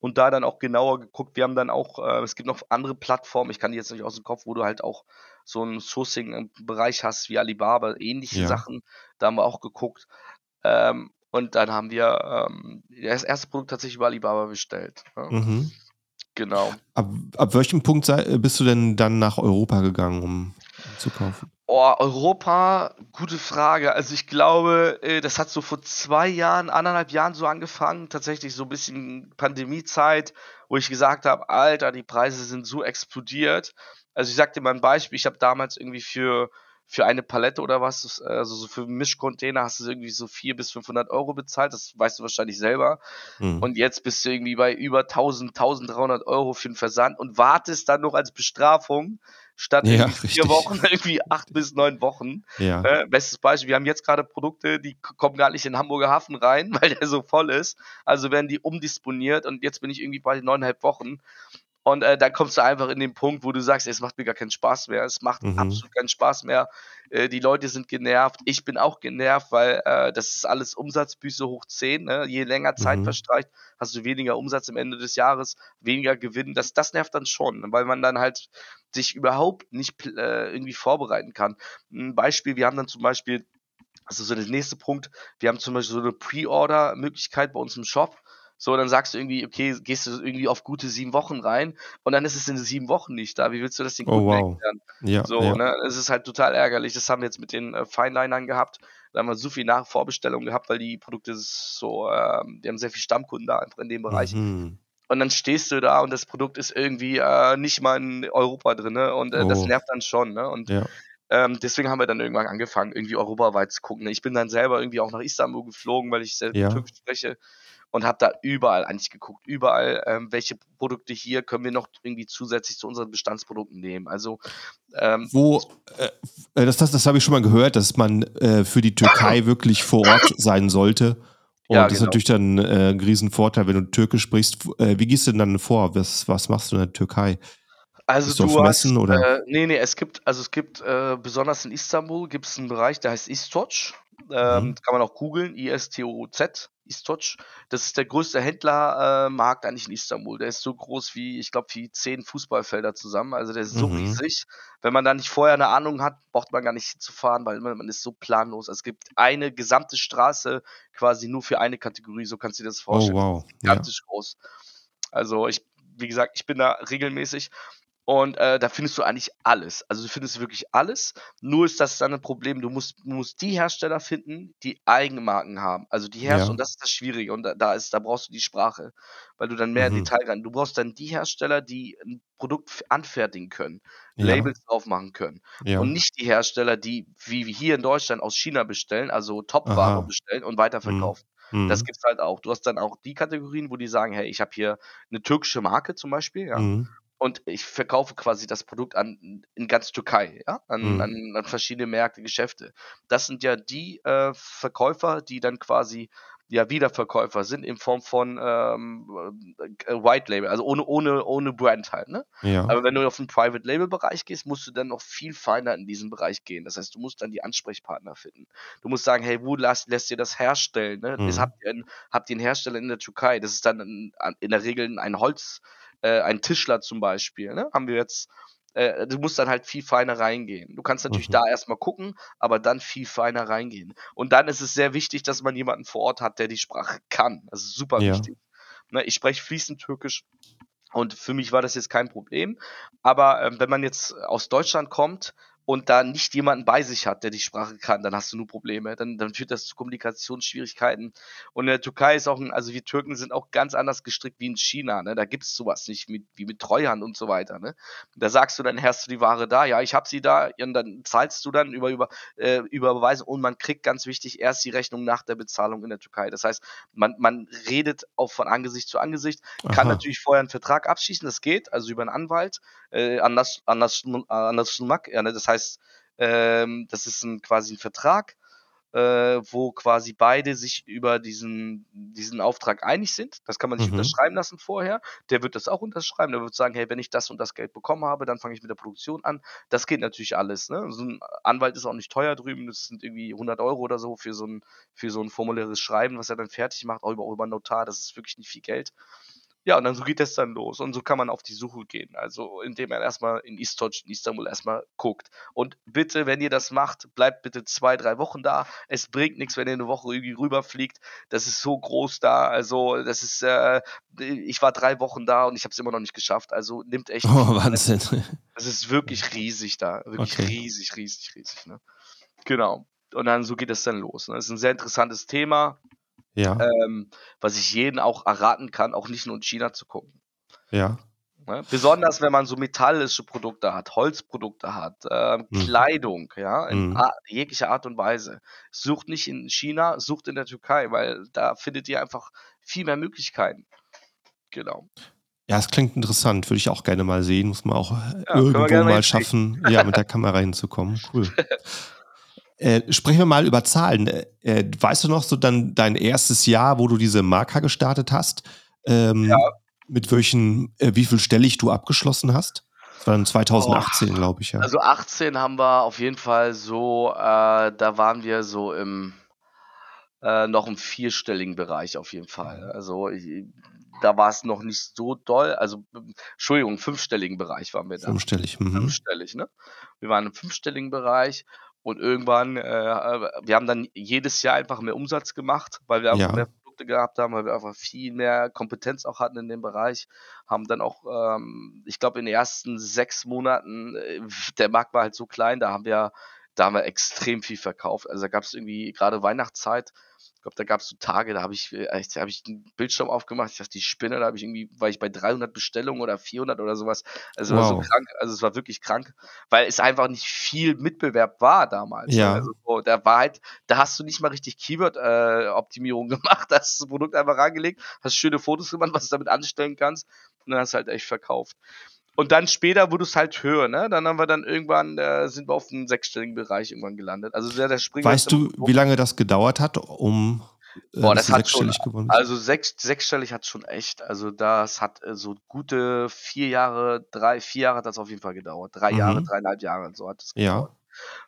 Und da dann auch genauer geguckt. Wir haben dann auch, äh, es gibt noch andere Plattformen, ich kann die jetzt nicht aus dem Kopf, wo du halt auch so einen Sourcing-Bereich hast wie Alibaba, ähnliche Ja. Sachen. Da haben wir auch geguckt. Ähm, und dann haben wir ähm, das erste Produkt tatsächlich über Alibaba bestellt. Ne? Mhm. Genau. Ab, ab welchem Punkt sei, bist du denn dann nach Europa gegangen, um zu kaufen? Oh, Europa, gute Frage. Also ich glaube, äh, das hat so vor zwei Jahren, anderthalb Jahren so angefangen, tatsächlich so ein bisschen Pandemiezeit, wo ich gesagt habe, Alter, die Preise sind so explodiert. Also ich sag dir mal ein Beispiel, ich habe damals irgendwie für, für eine Palette oder was, also so für einen Mischcontainer hast du irgendwie so 400 bis 500 Euro bezahlt, das weißt du wahrscheinlich selber. Mhm. Und jetzt bist du irgendwie bei über 1000, 1300 Euro für den Versand und wartest dann noch als Bestrafung statt Ja, vier. Wochen, irgendwie acht bis neun Wochen. Ja. Äh, bestes Beispiel, wir haben jetzt gerade Produkte, die kommen gar nicht in den Hamburger Hafen rein, weil der so voll ist. Also werden die umdisponiert und jetzt bin ich irgendwie bei neuneinhalb Wochen. Und äh, dann kommst du einfach in den Punkt, wo du sagst, es macht mir gar keinen Spaß mehr. Es macht Mhm. absolut keinen Spaß mehr. Äh, die Leute sind genervt. Ich bin auch genervt, weil äh, das ist alles Umsatzbüße hoch 10. Ne? Je länger Zeit Mhm. verstreicht, hast du weniger Umsatz am Ende des Jahres, weniger Gewinn. Das, das nervt dann schon, weil man dann halt sich überhaupt nicht äh, irgendwie vorbereiten kann. Ein Beispiel, wir haben dann zum Beispiel, also so der nächste Punkt, wir haben zum Beispiel so eine Pre-Order-Möglichkeit bei uns im Shop. So, dann sagst du irgendwie, okay, gehst du irgendwie auf gute sieben Wochen rein und dann ist es in sieben Wochen nicht da. Wie willst du das den Oh, Kunden wow. erklären? Ja, So, ja. ne, es ist halt total ärgerlich. Das haben wir jetzt mit den äh, Finelinern gehabt. Da haben wir so viel Nachvorbestellungen gehabt, weil die Produkte so, ähm, die haben sehr viel Stammkunden da einfach in dem Bereich. Mhm. Und dann stehst du da und das Produkt ist irgendwie äh, nicht mal in Europa drin, ne? Und äh, das Oh, nervt dann schon, ne? Und ja. ähm, deswegen haben wir dann irgendwann angefangen, irgendwie europaweit zu gucken. Ich bin dann selber irgendwie auch nach Istanbul geflogen, weil ich sehr Ja. Türkisch spreche und habe da überall eigentlich geguckt, überall, ähm, welche Produkte hier können wir noch irgendwie zusätzlich zu unseren Bestandsprodukten nehmen. Also ähm, Wo, äh, das, das, das habe ich schon mal gehört, dass man äh, für die Türkei wirklich vor Ort sein sollte. Und Ja, das ist genau. natürlich dann äh, ein Riesenvorteil, wenn du Türkisch sprichst. Äh, wie gehst du denn dann vor? Was, was machst du in der Türkei? Also Bist du du Messen hast, oder? äh, nee, nee, es gibt, also es gibt, äh, besonders in Istanbul gibt es einen Bereich, der heißt Istoc. Ähm, Mhm. kann man auch googeln, I-S-T-O-Z, Istoc. Das ist der größte Händlermarkt äh, Markt eigentlich in Istanbul. Der ist so groß wie, ich glaube, wie zehn Fußballfelder zusammen. Also der ist so Mhm. riesig. Wenn man da nicht vorher eine Ahnung hat, braucht man gar nicht hinzufahren, weil man, man ist so planlos. Es gibt eine gesamte Straße quasi nur für eine Kategorie, so kannst du dir das Oh, vorstellen. wow. Ja. gigantisch groß. Also ich, wie gesagt, ich bin da regelmäßig und äh, da findest du eigentlich alles. Also du findest wirklich alles. Nur ist das dann ein Problem, du musst, du musst die Hersteller finden, die Eigenmarken haben. Also die Hersteller, Ja. und das ist das Schwierige. Und da, da ist, da brauchst du die Sprache, weil du dann mehr in Mhm. Detail rein. Du brauchst dann die Hersteller, die ein Produkt anfertigen können, Ja. Labels drauf machen können. Ja. Und nicht die Hersteller, die wie wir hier in Deutschland aus China bestellen, also Top-Ware bestellen und Mhm. weiterverkaufen. Das Mhm. gibt's halt auch. Du hast dann auch die Kategorien, wo die sagen, hey, ich habe hier eine türkische Marke zum Beispiel, ja, Mhm. Und ich verkaufe quasi das Produkt an in ganz Türkei, ja, an, Mhm. an, an verschiedene Märkte, Geschäfte. Das sind ja die äh, Verkäufer, die dann quasi ja, Wiederverkäufer sind in Form von ähm, äh, White Label, also ohne, ohne, ohne Brand halt, ne? Ja. Aber wenn du auf den Private Label Bereich gehst, musst du dann noch viel feiner in diesen Bereich gehen. Das heißt, du musst dann die Ansprechpartner finden. Du musst sagen, hey, wo lässt, lässt ihr das herstellen? Ne? Das Mhm. habt, ihr einen, habt ihr einen Hersteller in der Türkei? Das ist dann in, in der Regel ein Holz, äh, ein Tischler zum Beispiel. Ne? Haben wir jetzt äh, du musst dann halt viel feiner reingehen. Du kannst natürlich Mhm. da erstmal gucken, aber dann viel feiner reingehen. Und dann ist es sehr wichtig, dass man jemanden vor Ort hat, der die Sprache kann. Das ist super Ja. wichtig. Ne, ich spreche fließend Türkisch und für mich war das jetzt kein Problem. Aber ähm, wenn man jetzt aus Deutschland kommt und da nicht jemanden bei sich hat, der die Sprache kann, dann hast du nur Probleme. Dann, dann führt das zu Kommunikationsschwierigkeiten. Und in der Türkei ist auch, ein, also wir Türken sind auch ganz anders gestrickt wie in China. Ne? Da gibt es sowas nicht mit, wie mit Treuhand und so weiter. Ne? Da sagst du, dann hast du die Ware da, ja, ich habe sie da, und dann zahlst du dann über, über, äh, über Überweisung und man kriegt ganz wichtig erst die Rechnung nach der Bezahlung in der Türkei. Das heißt, man, man redet auch von Angesicht zu Angesicht, kann Aha. natürlich vorher einen Vertrag abschließen, das geht, also über einen Anwalt, äh, anders, anders, anders, ja, ne? das heißt, ähm, das ist ein, quasi ein Vertrag, äh, wo quasi beide sich über diesen, diesen Auftrag einig sind. Das kann man sich Mhm. unterschreiben lassen vorher. Der wird das auch unterschreiben. Der wird sagen, hey, wenn ich das und das Geld bekommen habe, dann fange ich mit der Produktion an. Das geht natürlich alles. Ne? So ein Anwalt ist auch nicht teuer drüben. Das sind irgendwie 100 Euro oder so für so ein, für so ein formuläres Schreiben, was er dann fertig macht, auch über, auch über Notar. Das ist wirklich nicht viel Geld. Ja, und dann so geht das dann los. Und so kann man auf die Suche gehen. Also, indem man erstmal in Istoc, in Istanbul erstmal guckt. Und bitte, wenn ihr das macht, bleibt bitte zwei, drei Wochen da. Es bringt nichts, wenn ihr eine Woche irgendwie rüberfliegt. Das ist so groß da. Also, das ist, äh, ich war drei Wochen da und ich habe es immer noch nicht geschafft. Also, nimmt echt. Oh, Wahnsinn. Es ist wirklich riesig da. Wirklich Okay. riesig, riesig, riesig. Ne? Genau. Und dann so geht es dann los. Ne? Das ist ein sehr interessantes Thema, Ja, ähm, was ich jeden auch erraten kann, auch nicht nur in China zu gucken. ja. Ne? Besonders wenn man so metallische Produkte hat, Holzprodukte hat, ähm, Mhm. Kleidung, ja, in Mhm. Jeglicher Art und Weise. Sucht nicht in China, sucht in der Türkei, weil da findet ihr einfach viel mehr Möglichkeiten. Genau. Ja, es klingt interessant. Würde ich auch gerne mal sehen. Muss man auch äh, wir irgendwo mal schaffen, ja, mit der Kamera hinzukommen. Cool. Äh, sprechen wir mal über Zahlen. Äh, weißt du noch so dann dein erstes Jahr, wo du diese Marker gestartet hast? Ähm, Ja. Mit welchen, äh, wie viel stellig du abgeschlossen hast? Das war dann 2018, Boah. glaube ich, ja. Also 18 haben wir auf jeden Fall so, äh, da waren wir so im äh, noch im vierstelligen Bereich auf jeden Fall. Also ich, da war es noch nicht so doll. Also Entschuldigung, im fünfstelligen Bereich waren wir da. Fünfstellig. Mhm. Fünfstellig, ne? Wir waren im fünfstelligen Bereich und irgendwann, äh, wir haben dann jedes Jahr einfach mehr Umsatz gemacht, weil wir einfach Ja. mehr Produkte gehabt haben, weil wir einfach viel mehr Kompetenz auch hatten in dem Bereich. Haben dann auch, ähm, ich glaube, in den ersten sechs Monaten, äh, der Markt war halt so klein, da haben wir, da haben wir extrem viel verkauft. Also da gab es irgendwie gerade Weihnachtszeit. Ich glaube, da gab es so Tage, da habe ich, äh, da habe ich einen Bildschirm aufgemacht. Ich dachte, die Spinne, da habe ich irgendwie, war ich bei 300 Bestellungen oder 400 oder sowas. Also war so Wow. krank, also es war wirklich krank, weil es einfach nicht viel Mitbewerb war damals. Ja. Also so, da war halt, da hast du nicht mal richtig Keyword-Optimierung gemacht, da hast du das Produkt einfach reingelegt, hast schöne Fotos gemacht, was du damit anstellen kannst und dann hast du halt echt verkauft. Und dann später wurde es halt höher, ne? Dann haben wir dann irgendwann, äh, sind wir auf den sechsstelligen Bereich irgendwann gelandet. Also der, der Springer Weißt du, wie lange das gedauert hat, um äh, Boah, das hat schon, sechsstellig geworden bist? also sechs, sechsstellig hat schon echt. Also das hat äh, so gute vier Jahre, drei, vier Jahre hat das auf jeden Fall gedauert. Drei Jahre, Mhm. dreieinhalb Jahre, so hat es Ja. gedauert.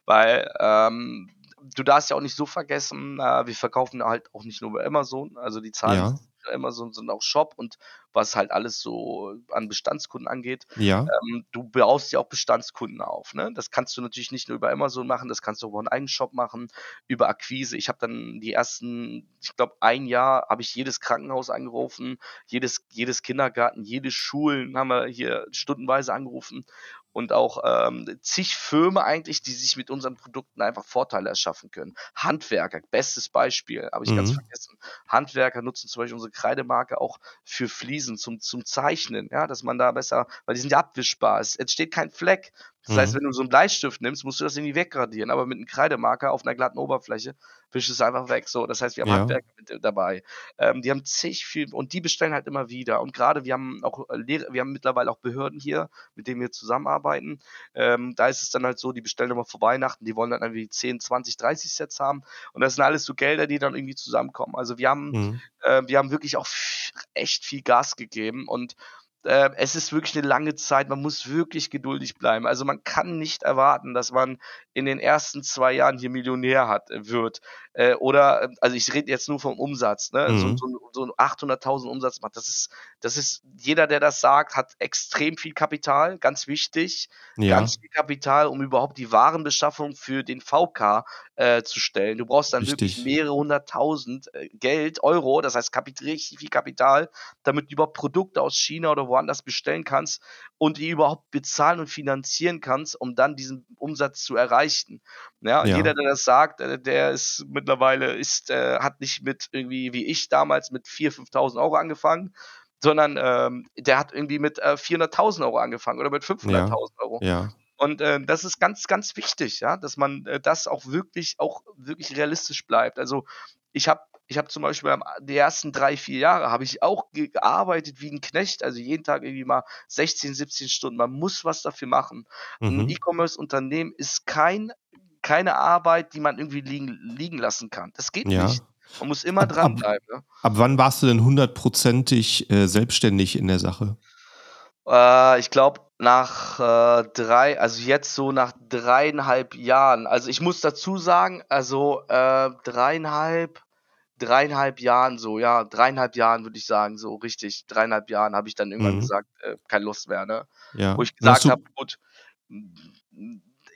Weil ähm, du darfst ja auch nicht so vergessen, äh, wir verkaufen halt auch nicht nur bei Amazon, also die Zahlen Ja. Amazon sind auch Shop und was halt alles so an Bestandskunden angeht. Ja. Ähm, du baust ja auch Bestandskunden auf. Ne? Das kannst du natürlich nicht nur über Amazon machen, das kannst du auch über einen eigenen Shop machen, über Akquise. Ich habe dann die ersten, ich glaube, ein Jahr habe ich jedes Krankenhaus angerufen, jedes, jedes Kindergarten, jede Schulen haben wir hier stundenweise angerufen und auch ähm, zig Firmen eigentlich, die sich mit unseren Produkten einfach Vorteile erschaffen können. Handwerker, bestes Beispiel, habe ich ganz Mhm. vergessen. Handwerker nutzen zum Beispiel unsere Kreidemarke auch für Fliesen zum, zum Zeichnen, ja, dass man da besser, weil die sind ja abwischbar, es entsteht kein Fleck. Das heißt, wenn du so einen Bleistift nimmst, musst du das irgendwie weggradieren, aber mit einem Kreidemarker auf einer glatten Oberfläche wischst du es einfach weg. So, das heißt, wir haben Ja. Handwerker mit äh, dabei. Ähm, die haben zig viel und die bestellen halt immer wieder. Und gerade wir haben auch äh, Lehrer, wir haben mittlerweile auch Behörden hier, mit denen wir zusammenarbeiten. Ähm, da ist es dann halt so, die bestellen immer vor Weihnachten, die wollen dann irgendwie 10, 20, 30 Sets haben. Und das sind alles so Gelder, die dann irgendwie zusammenkommen. Also wir haben Mhm. äh, wir haben wirklich auch echt viel Gas gegeben und äh, es ist wirklich eine lange Zeit. Man muss wirklich geduldig bleiben. Also man kann nicht erwarten, dass man in den ersten zwei Jahren hier Millionär hat, äh, wird. Äh, oder, äh, also ich rede jetzt nur vom Umsatz, ne? So, Mhm. so, ein- so ein 800.000 Umsatz macht. Das ist, das ist, jeder, der das sagt, hat extrem viel Kapital, ganz wichtig. Ja. Ganz viel Kapital, um überhaupt die Warenbeschaffung für den VK äh, zu stellen. Du brauchst dann wirklich Richtig. mehrere hunderttausend äh, Geld, Euro, das heißt Kapit richtig viel Kapital, damit du überhaupt Produkte aus China oder woanders bestellen kannst und die überhaupt bezahlen und finanzieren kannst, um dann diesen Umsatz zu erreichen. Ja, Ja. jeder, der das sagt, äh, der ist mittlerweile ist, äh, hat nicht mit irgendwie wie ich damals mit 4.000, 5.000 Euro angefangen, sondern ähm, der hat irgendwie mit äh, 400.000 Euro angefangen oder mit 500.000 Euro. Ja. Und äh, das ist ganz, ganz wichtig, ja, dass man äh, das auch wirklich, auch wirklich realistisch bleibt. Also ich habe ich habe zum Beispiel am, die ersten drei, vier Jahre habe ich auch ge- gearbeitet wie ein Knecht, also jeden Tag irgendwie mal 16, 17 Stunden. Man muss was dafür machen. Ein Mhm. E-Commerce-Unternehmen ist kein, keine Arbeit, die man irgendwie liegen, liegen lassen kann. Das geht Ja. nicht. Man muss immer Ab- ab- dranbleiben. Ne? Ab wann warst du denn hundertprozentig äh, selbstständig in der Sache? Äh, ich glaube, nach äh, drei, also jetzt so nach dreieinhalb Jahren. Also ich muss dazu sagen, also äh, dreieinhalb, dreieinhalb Jahren so, ja, dreieinhalb Jahren würde ich sagen, so richtig. Dreieinhalb Jahren habe ich dann irgendwann Mhm. gesagt, äh, keine Lust mehr, ne? Ja. Wo ich gesagt habe, gut, m-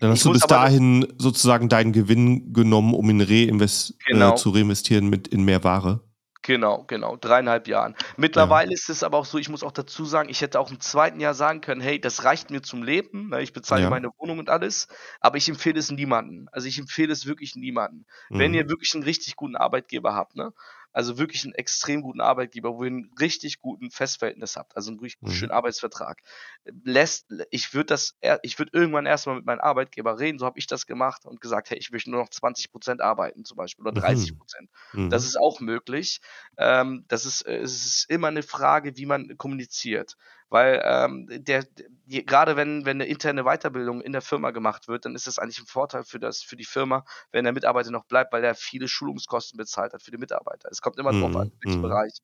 dann ich hast du bis dahin sozusagen deinen Gewinn genommen, um ihn reinvest äh, genau. zu reinvestieren mit in mehr Ware. Genau, genau, dreieinhalb Jahren. Ja. Mittlerweile ist es aber auch so, ich muss auch dazu sagen, ich hätte auch im zweiten Jahr sagen können, hey, das reicht mir zum Leben, ne, ich bezahle Ja. meine Wohnung und alles, aber ich empfehle es niemandem. Also ich empfehle es wirklich niemandem. Wenn Mhm. ihr wirklich einen richtig guten Arbeitgeber habt, ne, also wirklich einen extrem guten Arbeitgeber, wo ihr einen richtig guten Festverhältnis habt, also einen richtig Mhm. schönen Arbeitsvertrag, lässt, ich würde das, er- ich würde irgendwann erstmal mit meinem Arbeitgeber reden, so habe ich das gemacht und gesagt, hey, ich möchte nur noch 20% arbeiten zum Beispiel oder Mhm. 30%. Das Mhm. ist auch möglich. Ähm, das ist, äh, es ist immer eine Frage, wie man kommuniziert. Weil ähm, der, die, gerade wenn, wenn eine interne Weiterbildung in der Firma gemacht wird, dann ist das eigentlich ein Vorteil für, das, für die Firma, wenn der Mitarbeiter noch bleibt, weil er viele Schulungskosten bezahlt hat für die Mitarbeiter. Es kommt immer drauf an, Mhm. in welchem Mhm. Bereich.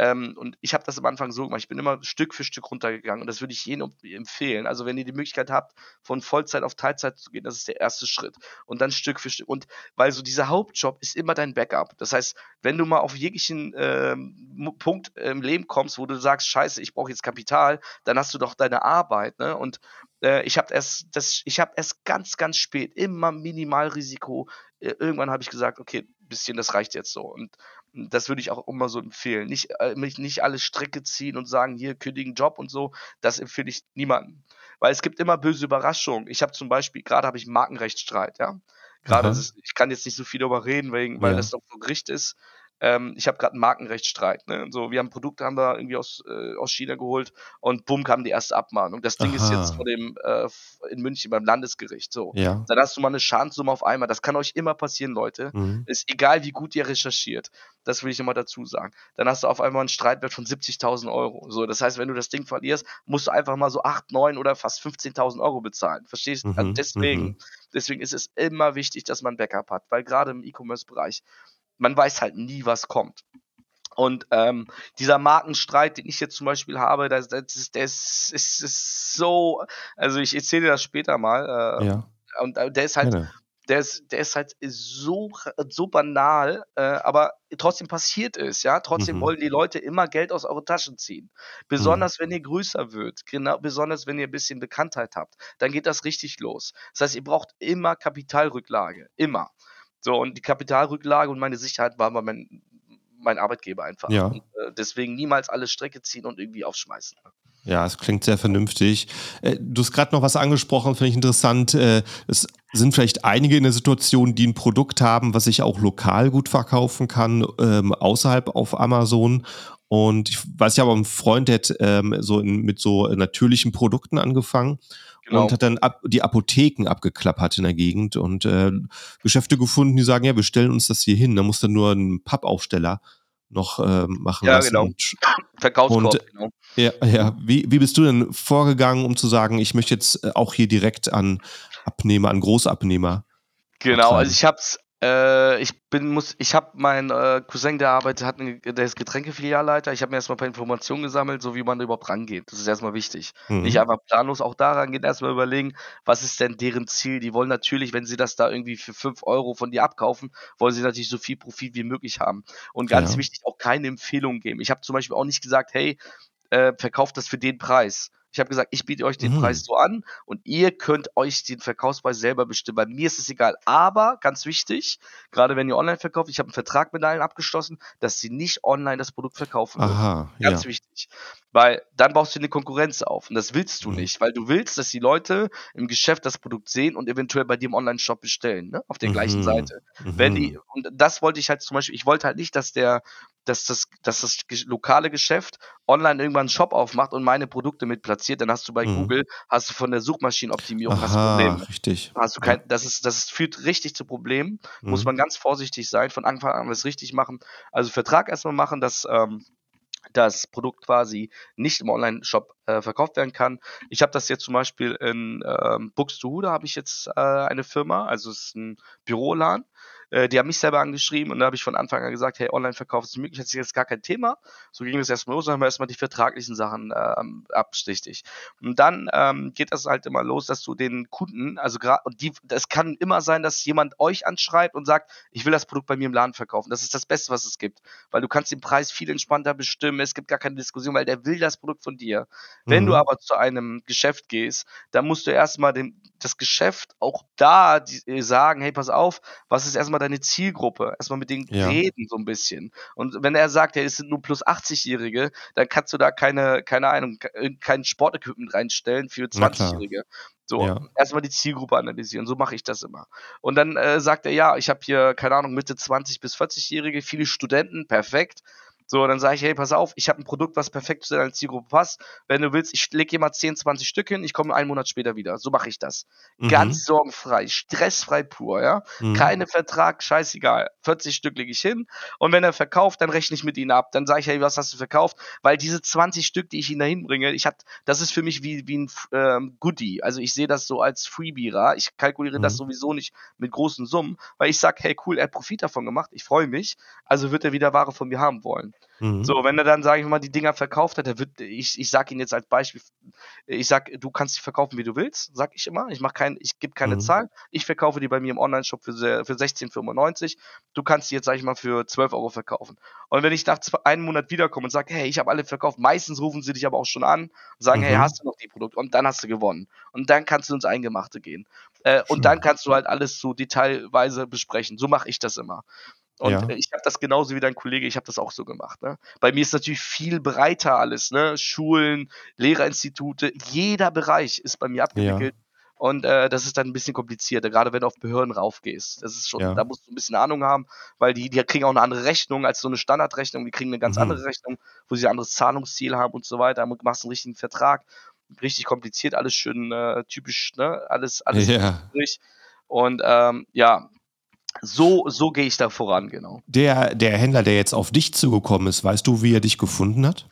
Ähm, und ich habe das am Anfang so gemacht. Ich bin immer Stück für Stück runtergegangen und das würde ich jedem empfehlen. Also wenn ihr die Möglichkeit habt, von Vollzeit auf Teilzeit zu gehen, das ist der erste Schritt. Und dann Stück für Stück. Und weil so dieser Hauptjob ist immer dein Backup. Das heißt, wenn du mal auf jeglichen ähm, Punkt im Leben kommst, wo du sagst, scheiße, ich brauche jetzt Kapital, dann hast du doch deine Arbeit. Ne? Und äh, ich habe erst das, ich habe erst ganz, ganz spät, immer Minimalrisiko. Äh, irgendwann habe ich gesagt, okay, bisschen, das reicht jetzt so. Und das würde ich auch immer so empfehlen. Nicht, äh, mich nicht alle Strecke ziehen und sagen, hier kündigen Job und so. Das empfehle ich niemandem. Weil es gibt immer böse Überraschungen. Ich habe zum Beispiel, gerade habe ich einen Markenrechtsstreit, ja. Gerade, ist, ich kann jetzt nicht so viel darüber reden, wegen, weil Ja. das doch vor Gericht ist. Ähm, ich habe gerade einen Markenrechtsstreit. Ne? So, wir haben Produkte haben wir irgendwie aus, äh, aus China geholt und bumm kam die erste Abmahnung. Das Ding ist jetzt Aha. vor dem äh, in München beim Landesgericht. So, Ja. dann hast du mal eine Schadenssumme auf einmal. Das kann euch immer passieren, Leute. Mhm. Ist egal, wie gut ihr recherchiert. Das will ich immer dazu sagen. Dann hast du auf einmal einen Streitwert von 70.000 Euro. So, das heißt, wenn du das Ding verlierst, musst du einfach mal so 8, 9 oder fast 15.000 Euro bezahlen. Verstehst? Also Mhm. deswegen, Mhm. deswegen ist es immer wichtig, dass man Backup hat, weil gerade im E-Commerce-Bereich, man weiß halt nie, was kommt. Und ähm, dieser Markenstreit, den ich jetzt zum Beispiel habe, das, das ist, das ist, ist so, also ich erzähle dir das später mal. Äh, Ja. und äh, der ist halt, der ist, der ist halt so, so banal, äh, aber trotzdem passiert es, ja. Trotzdem Mhm. wollen die Leute immer Geld aus euren Taschen ziehen. Mhm. Besonders wenn ihr größer wird, genau, besonders wenn ihr ein bisschen Bekanntheit habt, dann geht das richtig los. Das heißt, ihr braucht immer Kapitalrücklage, immer. So, und die Kapitalrücklage und meine Sicherheit war bei mein, mein Arbeitgeber einfach. Ja. Und, äh, deswegen niemals alle Strecke ziehen und irgendwie aufschmeißen. Ja, es klingt sehr vernünftig. Äh, Du hast gerade noch was angesprochen, finde ich interessant. Äh, Es sind vielleicht einige in der Situation, die ein Produkt haben, was ich auch lokal gut verkaufen kann, ähm, außerhalb auf Amazon. Und ich weiß, ich habe einen Freund, der hat ähm, so in, mit so natürlichen Produkten angefangen. Genau. und hat dann ab, die Apotheken abgeklappert in der Gegend und äh, Geschäfte gefunden, die sagen, ja, wir stellen uns das hier hin. Da muss dann nur ein Pappaufsteller noch äh, machen ja, lassen. Genau. Und, Verkaufskorb, und, genau. Ja, ja. Wie, wie bist du denn vorgegangen, um zu sagen, ich möchte jetzt äh, auch hier direkt an Abnehmer, an Großabnehmer? Genau, also ich habe es äh, ich bin, muss, ich habe meinen äh, Cousin, der arbeitet, hat eine, der ist Getränkefilialleiter. Ich habe mir erstmal ein paar Informationen gesammelt, so wie man überhaupt rangeht. Das ist erstmal wichtig. Mhm. Nicht einfach planlos auch daran gehen, erstmal überlegen, was ist denn deren Ziel. Die wollen natürlich, wenn sie das da irgendwie für 5 Euro von dir abkaufen, wollen sie natürlich so viel Profit wie möglich haben. Und ganz ja. wichtig, auch keine Empfehlung geben. Ich habe zum Beispiel auch nicht gesagt, hey, äh, verkauft das für den Preis. Ich habe gesagt, ich biete euch den mhm. Preis so an und ihr könnt euch den Verkaufspreis selber bestimmen. Bei mir ist es egal. Aber ganz wichtig, gerade wenn ihr online verkauft, ich habe einen Vertrag mit allen abgeschlossen, dass sie nicht online das Produkt verkaufen. Aha, ganz ja. wichtig. Weil dann baust du eine Konkurrenz auf und das willst du mhm. nicht, weil du willst, dass die Leute im Geschäft das Produkt sehen und eventuell bei dir im Online-Shop bestellen, ne? auf der mhm. gleichen Seite. Wenn die, mhm. und das wollte ich halt zum Beispiel, ich wollte halt nicht, dass der dass das, dass das lokale Geschäft online irgendwann einen Shop aufmacht und meine Produkte mit platziert, dann hast du bei mhm. Google, hast du von der Suchmaschinenoptimierung Aha, hast Probleme. Richtig. Hast du kein, das ist, das ist, führt richtig zu Problemen. Mhm. Muss man ganz vorsichtig sein, von Anfang an alles richtig machen. Also Vertrag erstmal machen, dass ähm, das Produkt quasi nicht im Online-Shop äh, verkauft werden kann. Ich habe das jetzt zum Beispiel in ähm, Buxtehude, habe ich jetzt äh, eine Firma, also es ist ein Bürolan. Äh, die haben mich selber angeschrieben und da habe ich von Anfang an gesagt, hey, Online-Verkauf ist möglich, das ist jetzt gar kein Thema. So ging es erstmal los, dann haben wir erstmal die vertraglichen Sachen ähm, abstichtig. Und dann ähm, geht das halt immer los, dass du den Kunden, also gerade, und die, es kann immer sein, dass jemand euch anschreibt und sagt, ich will das Produkt bei mir im Laden verkaufen. Das ist das Beste, was es gibt, weil du kannst den Preis viel entspannter bestimmen, es gibt gar keine Diskussion, weil der will das Produkt von dir. Mhm. Wenn du mhm. aber zu einem Geschäft gehst, dann musst du erstmal den, das Geschäft auch da die, äh, sagen, hey, pass auf, was ist erstmal deine Zielgruppe? Erstmal mit denen ja. reden so ein bisschen. Und wenn er sagt, hey, es sind nur plus 80-Jährige, dann kannst du da keine, keine Ahnung, kein Sportequipment reinstellen für 20-Jährige. So, ja. erstmal die Zielgruppe analysieren. So mache ich das immer. Und dann äh, sagt er, ja, ich habe hier, keine Ahnung, Mitte 20 bis 40-Jährige, viele Studenten, perfekt. So, dann sage ich, hey, pass auf, ich habe ein Produkt, was perfekt zu deiner Zielgruppe passt. Wenn du willst, ich lege dir mal 10, 20 Stück hin, ich komme einen Monat später wieder. So mache ich das. Mhm. Ganz sorgenfrei, stressfrei pur, ja. Mhm. Keine Vertrag, scheißegal. 40 Stück lege ich hin und wenn er verkauft, dann rechne ich mit ihm ab. Dann sage ich, hey, was hast du verkauft? Weil diese 20 Stück, die ich ihm da hinbringe, ich hab, das ist für mich wie, wie ein ähm, Goodie. Also ich sehe das so als Freebierer. Ich kalkuliere mhm. das sowieso nicht mit großen Summen, weil ich sage, hey, cool, er hat Profit davon gemacht, ich freue mich, also wird er wieder Ware von mir haben wollen. Mhm. So, wenn er dann, sage ich mal, die Dinger verkauft hat, der wird, ich, ich sage ihn jetzt als Beispiel, ich sag, du kannst sie verkaufen, wie du willst, sag ich immer. Ich mache kein, ich gebe keine mhm. Zahl. Ich verkaufe die bei mir im Online-Shop für, für 16,95. Du kannst die jetzt, sage ich mal, für 12 Euro verkaufen. Und wenn ich nach zwei, einem Monat wiederkomme und sage, hey, ich habe alle verkauft, meistens rufen sie dich aber auch schon an und sagen, mhm. hey, hast du noch die Produkte? Und dann hast du gewonnen. Und dann kannst du ins Eingemachte gehen. Äh, und dann kannst du halt alles so detailweise besprechen. So mache ich das immer. Und ja. ich habe das genauso wie dein Kollege, ich habe das auch so gemacht. Ne? Bei mir ist natürlich viel breiter alles, ne? Schulen, Lehrerinstitute, jeder Bereich ist bei mir abgewickelt. Ja. Und äh, das ist dann ein bisschen komplizierter, gerade wenn du auf Behörden raufgehst. Das ist schon, ja. da musst du ein bisschen Ahnung haben, weil die, die kriegen auch eine andere Rechnung als so eine Standardrechnung, die kriegen eine ganz mhm. andere Rechnung, wo sie ein anderes Zahlungsziel haben und so weiter. Du machst einen richtigen Vertrag, richtig kompliziert, alles schön äh, typisch, ne? Alles, alles ja. durch. Und ähm, ja, so, so gehe ich da voran, genau. Der, der Händler, der jetzt auf dich zugekommen ist, weißt du, wie er dich gefunden hat?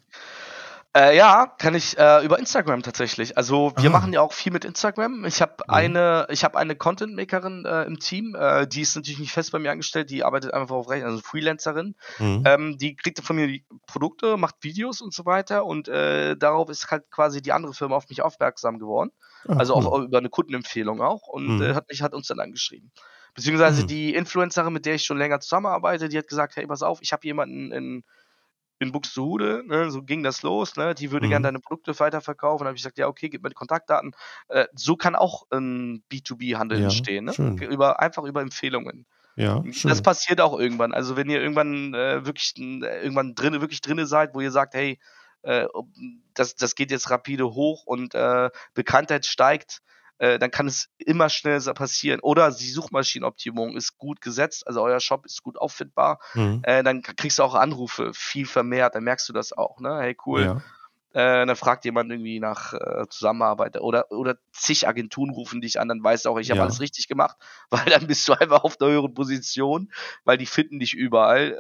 Äh, ja, kann ich äh, über Instagram tatsächlich. Also wir Aha. machen ja auch viel mit Instagram. Ich habe mhm. eine, ich habe eine Content Makerin äh, im Team. Äh, die ist natürlich nicht fest bei mir angestellt. Die arbeitet einfach auf Recht, also Freelancerin. Mhm. Ähm, die kriegt von mir die Produkte, macht Videos und so weiter. Und äh, darauf ist halt quasi die andere Firma auf mich aufmerksam geworden. Ah, also cool. auch über eine Kundenempfehlung auch. Und mhm. Äh, hat mich hat uns dann angeschrieben. Beziehungsweise mhm. die Influencerin, mit der ich schon länger zusammenarbeite, die hat gesagt, hey, pass auf, ich habe jemanden in, in Buxtehude, ne, so ging das los, ne, die würde mhm. gerne deine Produkte weiterverkaufen. Dann habe ich gesagt, ja, okay, gib mir die Kontaktdaten. Äh, so kann auch ein B2B-Handel ja, entstehen, ne? Über, einfach über Empfehlungen. Ja, schön. Das passiert auch irgendwann. Also wenn ihr irgendwann äh, wirklich äh, irgendwann drin, wirklich drinne seid, wo ihr sagt, hey, äh, das, das geht jetzt rapide hoch und äh, Bekanntheit steigt, äh, dann kann es immer schnell passieren. Oder die Suchmaschinenoptimierung ist gut gesetzt, also euer Shop ist gut auffindbar, mhm. äh, dann kriegst du auch Anrufe viel vermehrt, dann merkst du das auch, ne? Hey, cool. Ja. Äh, dann fragt jemand irgendwie nach äh, Zusammenarbeit oder, oder zig Agenturen rufen dich an, dann weißt du auch, ich habe Ja. alles richtig gemacht, weil dann bist du einfach auf einer höheren Position, weil die finden dich überall,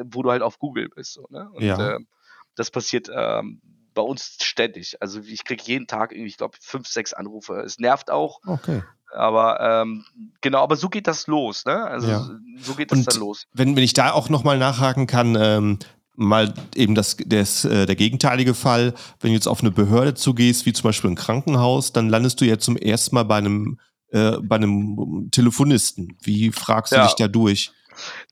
äh, wo du halt auf Google bist. So, ne? Und Ja. ähm, das passiert ähm, bei uns ständig. Also ich kriege jeden Tag irgendwie, ich glaube, fünf, sechs Anrufe. Es nervt auch, Okay. aber ähm, genau, aber so geht das los, ne? Also Ja. so- geht das Und dann los. wenn, wenn ich da auch nochmal nachhaken kann, ähm, mal eben das, das, äh, der gegenteilige Fall, wenn du jetzt auf eine Behörde zugehst, wie zum Beispiel ein Krankenhaus, dann landest du ja zum ersten Mal bei einem, äh, bei einem Telefonisten. Wie fragst du Ja. dich da durch?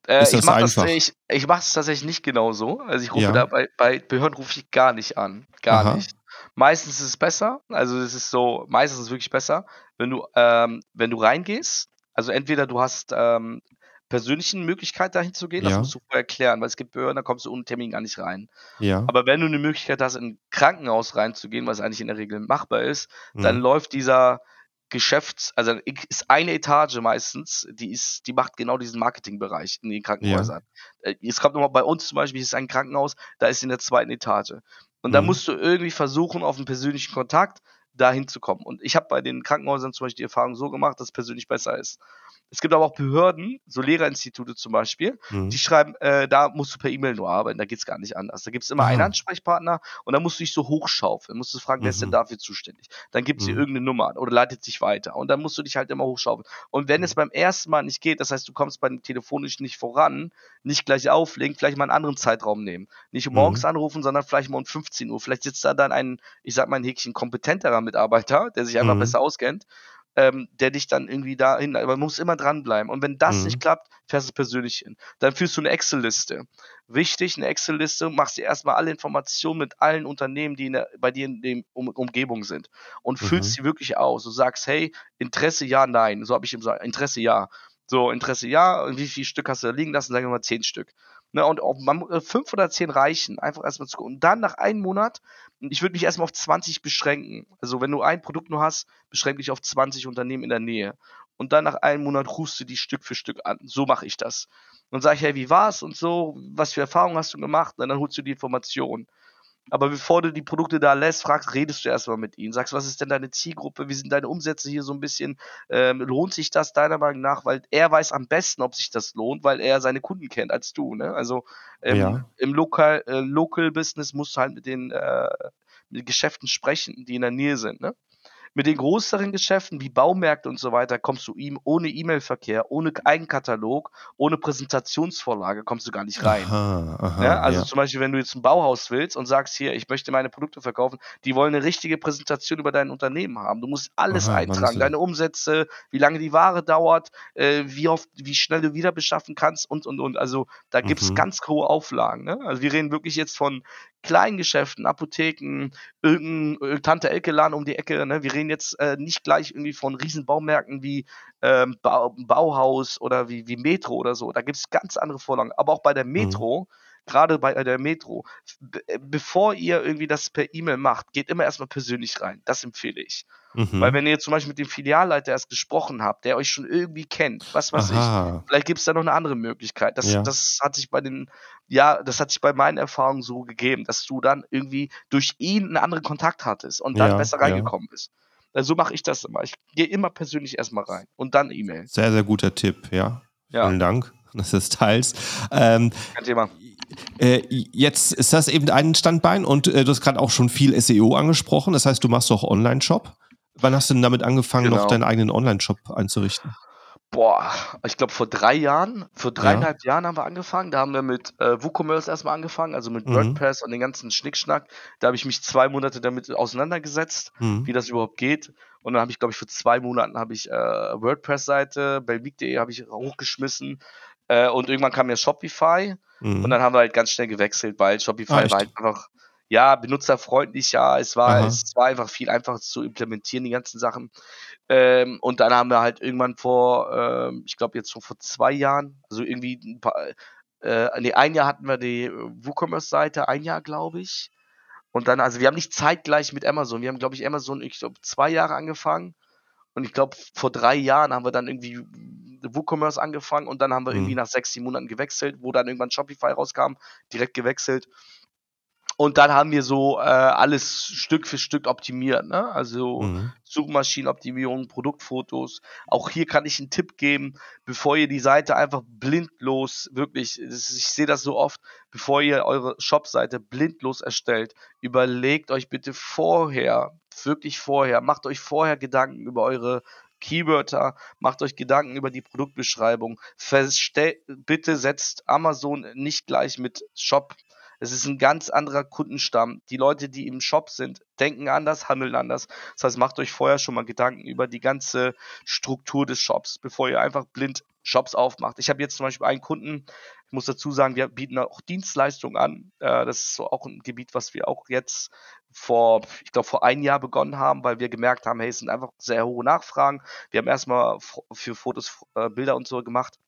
Äh, Ist ich das mache das, ich, ich mach das tatsächlich nicht genau so. Also ich rufe Ja. da bei, bei Behörden rufe ich gar nicht an. Gar Aha. nicht. Meistens ist es besser, also es ist so, meistens ist es wirklich besser, wenn du, ähm, wenn du reingehst, also entweder du hast ähm, persönlichen Möglichkeit dahin zu gehen, das Ja. musst du vorher klären, weil es gibt Behörden, da kommst du ohne Termin gar nicht rein. Ja. Aber wenn du eine Möglichkeit hast, in ein Krankenhaus reinzugehen, was eigentlich in der Regel machbar ist, dann Mhm. läuft dieser Geschäfts-, also ist eine Etage meistens, die ist, die macht genau diesen Marketingbereich in den Krankenhäusern. Äh, Es kommt nochmal bei uns zum Beispiel, ist ein Krankenhaus, da ist in der zweiten Etage. Und da Mhm. musst du irgendwie versuchen, auf einen persönlichen Kontakt dahin zu kommen. Und ich habe bei den Krankenhäusern zum Beispiel die Erfahrung so gemacht, dass es persönlich besser ist. Es gibt aber auch Behörden, so Lehrerinstitute zum Beispiel, Mhm. die schreiben, äh, da musst du per E-Mail nur arbeiten, da geht's gar nicht anders. Da gibt's immer einen Aha. Ansprechpartner und da musst du dich so hochschaufeln, musst du fragen, wer ist denn Mhm. dafür zuständig? Dann gibt sie Mhm. irgendeine Nummer oder leitet sich weiter und dann musst du dich halt immer hochschaufeln. Und wenn es beim ersten Mal nicht geht, das heißt, du kommst beim telefonisch nicht voran, nicht gleich auflegen, vielleicht mal einen anderen Zeitraum nehmen. Nicht morgens Mhm. anrufen, sondern vielleicht mal um 15 Uhr. Vielleicht sitzt da dann ein, ich sag mal ein Häkchen kompetenterer Mitarbeiter, der sich einfach Mhm. besser auskennt, ähm, der dich dann irgendwie dahin, aber man muss immer dranbleiben. Und wenn das Mhm. nicht klappt, fährst du persönlich hin. Dann führst du eine Excel-Liste. Wichtig, eine Excel-Liste, machst dir erstmal alle Informationen mit allen Unternehmen, die der, bei dir in der um Umgebung sind und Mhm. füllst sie wirklich aus. Du sagst, hey, Interesse ja, nein. So habe ich ihm gesagt, Interesse ja. So, Interesse ja, und wie viele Stück hast du da liegen lassen? Sagen wir mal zehn Stück. Ne, und auch man, äh, fünf oder zehn reichen, einfach erstmal zu gucken. Und dann nach einem Monat, ich würde mich erstmal auf 20 beschränken. Also wenn du ein Produkt nur hast, beschränke dich auf 20 Unternehmen in der Nähe. Und dann nach einem Monat rufst du die Stück für Stück an. So mache ich das. Und sage ich, hey, wie war's und so, was für Erfahrungen hast du gemacht? Und dann holst du die Informationen. Aber bevor du die Produkte da lässt, fragst, redest du erstmal mit ihnen. Sagst, was ist denn deine Zielgruppe? Wie sind deine Umsätze hier so ein bisschen? Ähm, lohnt sich das deiner Meinung nach? Weil er weiß am besten, ob sich das lohnt, weil er seine Kunden kennt als du. Ne? Also ähm, Ja. im Local, äh, Local Business musst du halt mit den, äh, mit den Geschäften sprechen, die in der Nähe sind. Ne? Mit den größeren Geschäften wie Baumärkte und so weiter kommst du ihm ohne E-Mail-Verkehr, ohne Eigenkatalog, ohne Präsentationsvorlage kommst du gar nicht rein. Aha, aha, Ja, also ja. zum Beispiel, wenn du jetzt ein Bauhaus willst und sagst hier, ich möchte meine Produkte verkaufen, die wollen eine richtige Präsentation über dein Unternehmen haben. Du musst alles Aha, eintragen, deine Umsätze, wie lange die Ware dauert, äh, wie oft, wie schnell du wieder beschaffen kannst und und und. Also da gibt's Mhm. ganz hohe Auflagen. Ne? Also wir reden wirklich jetzt von kleinen Geschäften, Apotheken, irgendein äh, Tante Elke Laden um die Ecke. Ne? Wir reden jetzt äh, nicht gleich irgendwie von riesen Baumärkten wie ähm, Bau, Bauhaus oder wie, wie Metro oder so. Da gibt's ganz andere Vorlagen. Aber auch bei der Mhm. Gerade bei der Metro, äh, bevor ihr irgendwie das per E-Mail macht, geht immer erstmal persönlich rein. Das empfehle ich. Weil Mhm. wenn ihr zum Beispiel mit dem Filialleiter erst gesprochen habt, der euch schon irgendwie kennt, was weiß ich, Aha. vielleicht gibt's da noch eine andere Möglichkeit. Das, Ja. das hat sich bei den, ja, das hat sich bei meinen Erfahrungen so gegeben, dass du dann irgendwie durch ihn einen anderen Kontakt hattest und dann Ja, besser ja. reingekommen bist. Also so mache ich das immer. Ich gehe immer persönlich erstmal rein und dann E-Mail. Sehr, sehr guter Tipp, ja. Ja. Vielen Dank, dass du es teilst. Ähm, Kein Thema. äh, jetzt ist das eben ein Standbein und äh, du hast gerade auch schon viel SEO angesprochen. Das heißt, du machst auch Online-Shop. Wann hast du denn damit angefangen, noch Genau. deinen eigenen Online-Shop einzurichten? Boah, ich glaube vor drei Jahren, vor dreieinhalb Jahren haben wir angefangen. Da haben wir mit äh, WooCommerce erstmal angefangen, also mit Mhm. WordPress und den ganzen Schnickschnack. Da habe ich mich zwei Monate damit auseinandergesetzt, Mhm. wie das überhaupt geht. Und dann habe ich, glaube ich, für zwei Monaten habe ich äh, WordPress-Seite, belweek.de habe ich hochgeschmissen. Äh, und irgendwann kam ja Shopify. Mhm. Und dann haben wir halt ganz schnell gewechselt, weil Shopify Ah, war halt einfach, ja, benutzerfreundlich, ja, es war, Aha. es war einfach viel einfacher zu implementieren, die ganzen Sachen. Ähm, und dann haben wir halt irgendwann vor, ähm, ich glaube jetzt so vor zwei Jahren, also irgendwie ein paar, äh, nee, ein Jahr hatten wir die WooCommerce-Seite, ein Jahr, glaube ich. Und dann, also wir haben nicht zeitgleich mit Amazon, wir haben, glaube ich, Amazon, ich glaube, zwei Jahre angefangen. Und ich glaube, vor drei Jahren haben wir dann irgendwie WooCommerce angefangen und dann haben wir irgendwie Mhm. nach sechs, sieben Monaten gewechselt, wo dann irgendwann Shopify rauskam, direkt gewechselt. und dann haben wir so äh, alles Stück für Stück optimiert. Ne? Also Mhm. Suchmaschinenoptimierung, Produktfotos. Auch hier kann ich einen Tipp geben, bevor ihr die Seite einfach blindlos, wirklich, ist, ich sehe das so oft, bevor ihr eure Shopseite blindlos erstellt, überlegt euch bitte vorher, wirklich vorher, macht euch vorher Gedanken über eure Keywörter, macht euch Gedanken über die Produktbeschreibung. Verstell, bitte setzt Amazon nicht gleich mit Shop. Es ist ein ganz anderer Kundenstamm. Die Leute, die im Shop sind, denken anders, handeln anders. Das heißt, macht euch vorher schon mal Gedanken über die ganze Struktur des Shops, bevor ihr einfach blind Shops aufmacht. Ich habe jetzt zum Beispiel einen Kunden, ich muss dazu sagen, wir bieten auch Dienstleistungen an. Äh, das ist so auch ein Gebiet, was wir auch jetzt vor, ich glaube, vor einem Jahr begonnen haben, weil wir gemerkt haben, hey, es sind einfach sehr hohe Nachfragen. Wir haben erstmal für Fotos äh, Bilder und so gemacht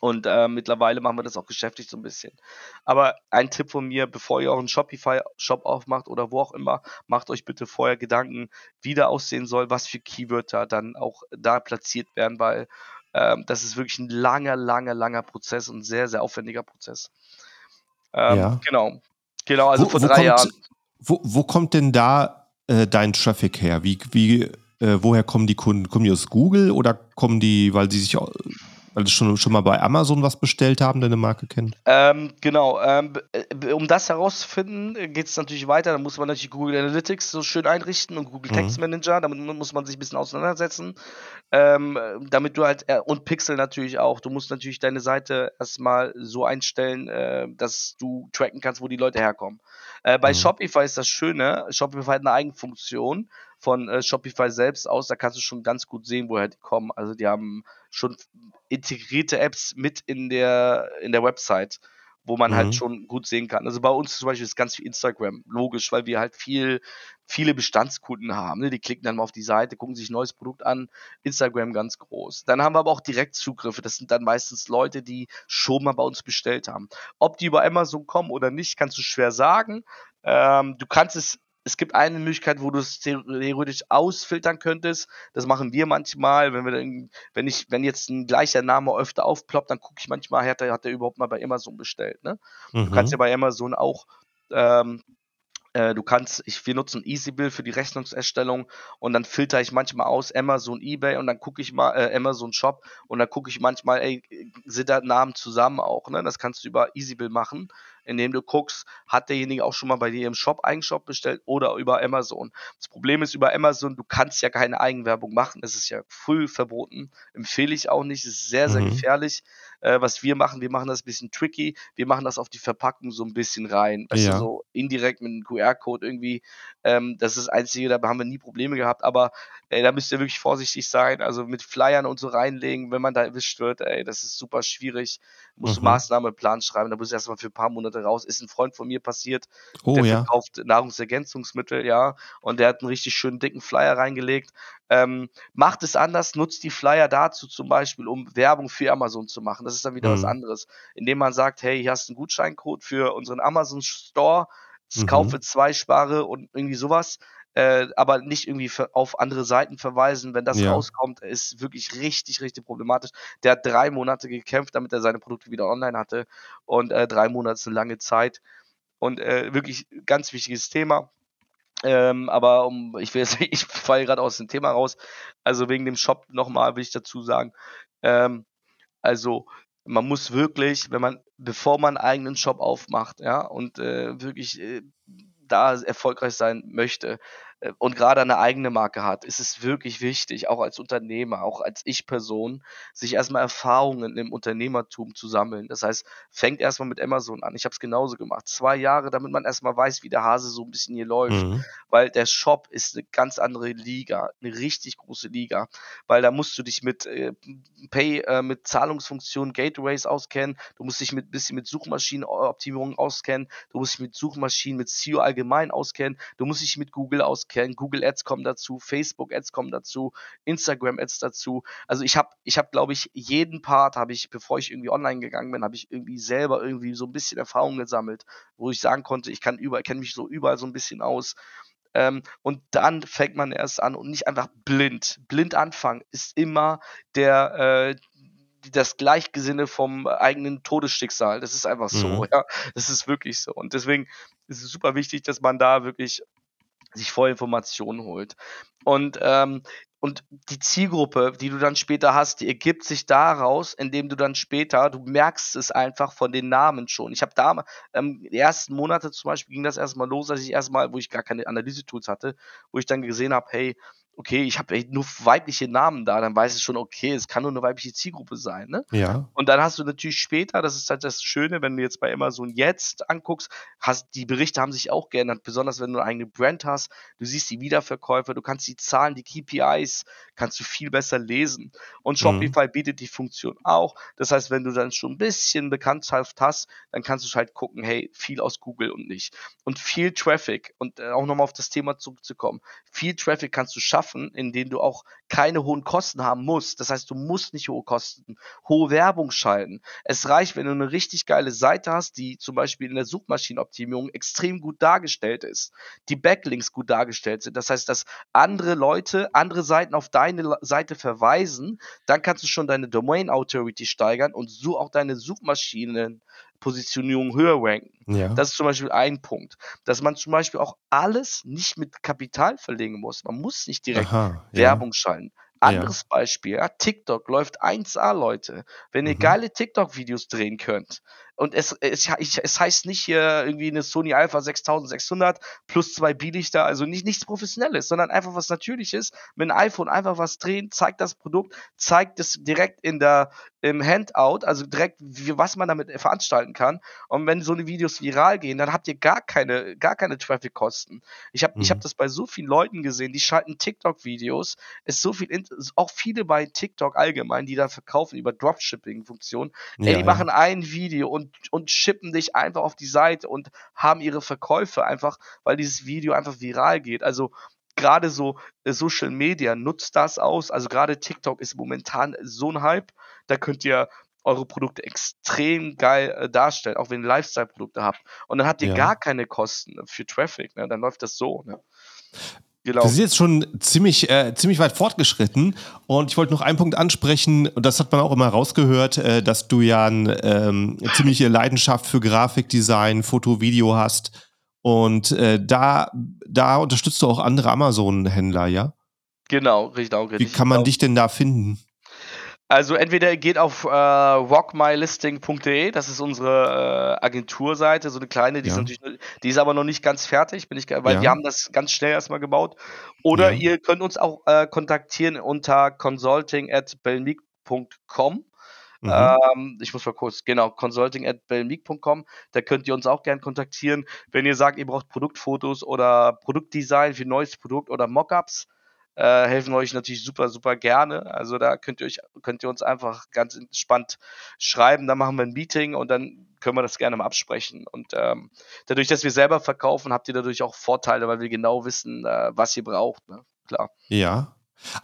und äh, mittlerweile machen wir das auch geschäftlich so ein bisschen. Aber ein Tipp von mir, bevor ihr euren Shopify-Shop aufmacht oder wo auch immer, macht euch bitte vorher Gedanken, wie der aussehen soll, was für Keywörter dann auch da platziert werden, weil ähm, das ist wirklich ein langer, langer, langer Prozess und ein sehr, sehr aufwendiger Prozess. Ähm, Ja. Genau. Genau, also Wo, vor drei kommt, Jahren. wo, wo kommt denn da äh, dein Traffic her? Wie, wie, äh, woher kommen die Kunden? Kommen die aus Google oder kommen die, weil sie sich sie schon, schon mal bei Amazon was bestellt haben, deine Marke kennen? Ähm, genau, ähm, äh, um das herauszufinden, geht es natürlich weiter. Da muss man natürlich Google Analytics so schön einrichten und Google Mhm. Text Manager. Damit mu- muss man sich ein bisschen auseinandersetzen. Ähm, äh, damit du halt, äh, und Pixel natürlich auch. Du musst natürlich deine Seite erstmal so einstellen, äh, dass du tracken kannst, wo die Leute herkommen. Äh, bei Mhm. Shopify ist das Schöne, Shopify hat eine Eigenfunktion von äh, Shopify selbst aus. Da kannst du schon ganz gut sehen, woher die kommen. Also die haben schon integrierte Apps mit in der, in der Website, wo man Mhm. halt schon gut sehen kann. Also bei uns zum Beispiel ist ganz viel Instagram, logisch, weil wir halt viel, viele Bestandskunden haben. Ne? Die klicken dann mal auf die Seite, gucken sich ein neues Produkt an, Instagram ganz groß. Dann haben wir aber auch Direktzugriffe. Das sind dann meistens Leute, die schon mal bei uns bestellt haben. Ob die über Amazon kommen oder nicht, kannst du schwer sagen. Ähm, du kannst es, es gibt eine Möglichkeit, wo du es theoretisch ausfiltern könntest. Das machen wir manchmal, wenn wir dann, wenn ich, wenn jetzt ein gleicher Name öfter aufploppt, dann gucke ich manchmal, hat er, hat er überhaupt mal bei Amazon bestellt. Ne? Du kannst ja Mhm. bei Amazon auch ähm, äh, du kannst, ich, wir nutzen EasyBill für die Rechnungserstellung und dann filter ich manchmal aus Amazon, eBay und dann gucke ich mal äh, Amazon Shop und dann gucke ich manchmal, ey, sind da Namen zusammen auch, ne? Das kannst du über EasyBill machen, indem du guckst, hat derjenige auch schon mal bei dir im Shop Eigenshop bestellt oder über Amazon. Das Problem ist über Amazon, du kannst ja keine Eigenwerbung machen, es ist ja früh verboten, empfehle ich auch nicht, es ist sehr, sehr Mhm. gefährlich. Äh, was wir machen, wir machen das ein bisschen tricky, wir machen das auf die Verpackung so ein bisschen rein, weißt du, Ja. so indirekt mit einem QR-Code irgendwie. Ähm, das ist das Einzige, da haben wir nie Probleme gehabt, aber ey, da müsst ihr wirklich vorsichtig sein. Also mit Flyern und so reinlegen, wenn man da erwischt wird, ey, das ist super schwierig. Musst du Mhm. Maßnahmeplan schreiben, da musst du erstmal für ein paar Monate raus. Ist ein Freund von mir passiert, Oh der ja. verkauft Nahrungsergänzungsmittel, ja, und der hat einen richtig schönen dicken Flyer reingelegt. Ähm, macht es anders, nutzt die Flyer dazu zum Beispiel, um Werbung für Amazon zu machen. Das ist dann wieder was Mhm. anderes. Indem man sagt, hey, hier hast du einen Gutscheincode für unseren Amazon Store, Mhm. kaufe zwei, spare und irgendwie sowas. Äh, aber nicht irgendwie ver- auf andere Seiten verweisen, wenn das Ja. rauskommt, ist wirklich richtig, richtig problematisch. Der hat drei Monate gekämpft, damit er seine Produkte wieder online hatte. Und äh, drei Monate ist eine lange Zeit. Und äh, wirklich ganz wichtiges Thema. Ähm, aber um, ich will jetzt, ich falle gerade aus dem Thema raus. Also wegen dem Shop nochmal will ich dazu sagen, ähm, also man muss wirklich, wenn man, bevor man einen eigenen Shop aufmacht, ja, und äh, wirklich äh, da erfolgreich sein möchte und gerade eine eigene Marke hat, ist es wirklich wichtig, auch als Unternehmer, auch als Ich-Person, sich erstmal Erfahrungen im Unternehmertum zu sammeln. Das heißt, fängt erstmal mit Amazon an. Ich habe es genauso gemacht. Zwei Jahre, damit man erstmal weiß, wie der Hase so ein bisschen hier läuft Mhm. weil der Shop ist eine ganz andere Liga, eine richtig große Liga, weil da musst du dich mit äh, Pay, äh, mit Zahlungsfunktionen, Gateways auskennen, du musst dich mit bisschen mit Suchmaschinenoptimierung auskennen, du musst dich mit Suchmaschinen, mit SEO allgemein auskennen, du musst dich mit Google auskennen, Google Ads kommen dazu, Facebook Ads kommen dazu, Instagram Ads dazu. Also ich habe, ich habe, glaube ich, jeden Part habe ich, bevor ich irgendwie online gegangen bin, habe ich irgendwie selber irgendwie so ein bisschen Erfahrung gesammelt, wo ich sagen konnte, ich kann überall, kenne mich so überall so ein bisschen aus. Ähm, und dann fängt man erst an und nicht einfach blind. Blind anfangen ist immer der, äh, das Gleichgesinne vom eigenen Todesschicksal. Das ist einfach so, Mhm. ja. Das ist wirklich so. Und deswegen ist es super wichtig, dass man da wirklich sich vorher Informationen holt. Und, ähm, und die Zielgruppe, die du dann später hast, die ergibt sich daraus, indem du dann später, du merkst es einfach von den Namen schon. Ich habe da, ähm, die ersten Monate zum Beispiel ging das erstmal los, als ich erstmal, wo ich gar keine Analyse-Tools hatte, wo ich dann gesehen habe, hey, okay, ich habe nur weibliche Namen da, dann weiß ich schon, okay, es kann nur eine weibliche Zielgruppe sein, ne? Ja. Und dann hast du natürlich später, das ist halt das Schöne, wenn du jetzt bei Amazon jetzt anguckst, hast die Berichte haben sich auch geändert, besonders wenn du eine eigene Brand hast. Du siehst die Wiederverkäufe, du kannst die Zahlen, die KPIs, kannst du viel besser lesen. Und Mhm. Shopify bietet die Funktion auch. Das heißt, wenn du dann schon ein bisschen Bekanntschaft hast, dann kannst du halt gucken, hey, viel aus Google und nicht. Und viel Traffic, und äh, auch nochmal auf das Thema zurückzukommen, viel Traffic kannst du schaffen, indem du auch keine hohen Kosten haben musst. Das heißt, du musst nicht hohe Kosten, hohe Werbung schalten. Es reicht, wenn du eine richtig geile Seite hast, die zum Beispiel in der Suchmaschinenoptimierung extrem gut dargestellt ist, die Backlinks gut dargestellt sind. Das heißt, dass andere Leute, andere Seiten auf deine Seite verweisen, dann kannst du schon deine Domain Authority steigern und so auch deine Suchmaschinenpositionierung höher ranken. Ja. Das ist zum Beispiel ein Punkt. Dass man zum Beispiel auch alles nicht mit Kapital verlegen muss. Man muss nicht direkt Aha. Ja. Werbung schalten. Anderes Beispiel, ja, TikTok läuft 1A, Leute. Wenn ihr Mhm. geile TikTok-Videos drehen könnt und es, es, es heißt nicht hier irgendwie eine Sony Alpha 6600 plus zwei Bilichter, also nicht nichts Professionelles, sondern einfach was Natürliches. Mit einem iPhone einfach was drehen, zeigt das Produkt, zeigt es direkt in der, im Handout, also direkt, wie, was man damit veranstalten kann. Und wenn so eine Videos viral gehen, dann habt ihr gar keine, gar keine Traffic-Kosten. Ich habe ich Mhm. hab das bei so vielen Leuten gesehen, die schalten TikTok-Videos, ist so viel, auch viele bei TikTok allgemein, die da verkaufen über Dropshipping-Funktionen. Ja, die ja. machen ein Video und, und shippen dich einfach auf die Seite und haben ihre Verkäufe einfach, weil dieses Video einfach viral geht. Also gerade so äh, Social Media nutzt das aus. Also gerade TikTok ist momentan so ein Hype. Da könnt ihr eure Produkte extrem geil äh, darstellen, auch wenn ihr Lifestyle-Produkte habt. Und dann habt ihr Ja. gar keine Kosten für Traffic. Ne? Dann läuft das so. Ne? Genau. Wir sind jetzt schon ziemlich, äh, ziemlich weit fortgeschritten und ich wollte noch einen Punkt ansprechen, und das hat man auch immer rausgehört, äh, dass du ja ein, ähm, eine ziemliche Leidenschaft für Grafikdesign, Foto, Video hast und äh, da, da unterstützt du auch andere Amazon-Händler, ja? Genau, richtig. Auch Wie richtig. kann man Genau. dich denn da finden? Also entweder ihr geht auf äh, rockmylisting.de, das ist unsere äh, Agenturseite, so eine kleine, die ist Ja. natürlich, nur- die ist aber noch nicht ganz fertig, bin ich, weil Ja. wir haben das ganz schnell erstmal gebaut. Oder Ja. ihr könnt uns auch äh, kontaktieren unter consulting at belmeek.com. Mhm. Ähm, ich muss mal kurz, genau, consulting at belmeek.com. Da könnt ihr uns auch gerne kontaktieren, wenn ihr sagt, ihr braucht Produktfotos oder Produktdesign für ein neues Produkt oder Mockups. Äh, helfen euch natürlich super, super gerne. Also da könnt ihr euch, könnt ihr uns einfach ganz entspannt schreiben, dann machen wir ein Meeting und dann können wir das gerne mal absprechen. Und ähm, dadurch, dass wir selber verkaufen, habt ihr dadurch auch Vorteile, weil wir genau wissen, äh, was ihr braucht. Ne? Klar. Ja.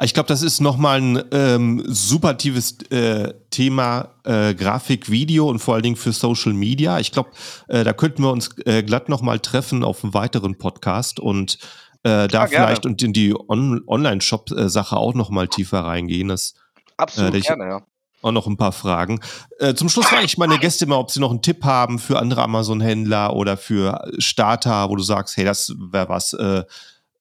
Ich glaube, das ist nochmal ein ähm, supertives äh, Thema äh, Grafik, Video und vor allen Dingen für Social Media. Ich glaube, äh, da könnten wir uns äh, glatt nochmal treffen auf einem weiteren Podcast und äh, da gerne. vielleicht und in die On Online-Shop-Sache auch nochmal tiefer reingehen. Das Absolut ich- gerne, ja. auch noch ein paar Fragen. Äh, zum Schluss frage ich meine Gäste immer, ob sie noch einen Tipp haben für andere Amazon-Händler oder für Starter, wo du sagst, hey, das wäre was, äh,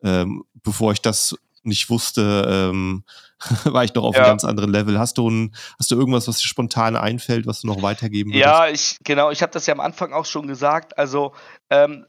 ähm, bevor ich das nicht wusste, ähm, war ich noch auf Ja. einem ganz anderen Level. Hast du, ein, hast du irgendwas, was dir spontan einfällt, was du noch weitergeben würdest? Ja, ich, genau, ich habe das ja am Anfang auch schon gesagt. Also, ähm,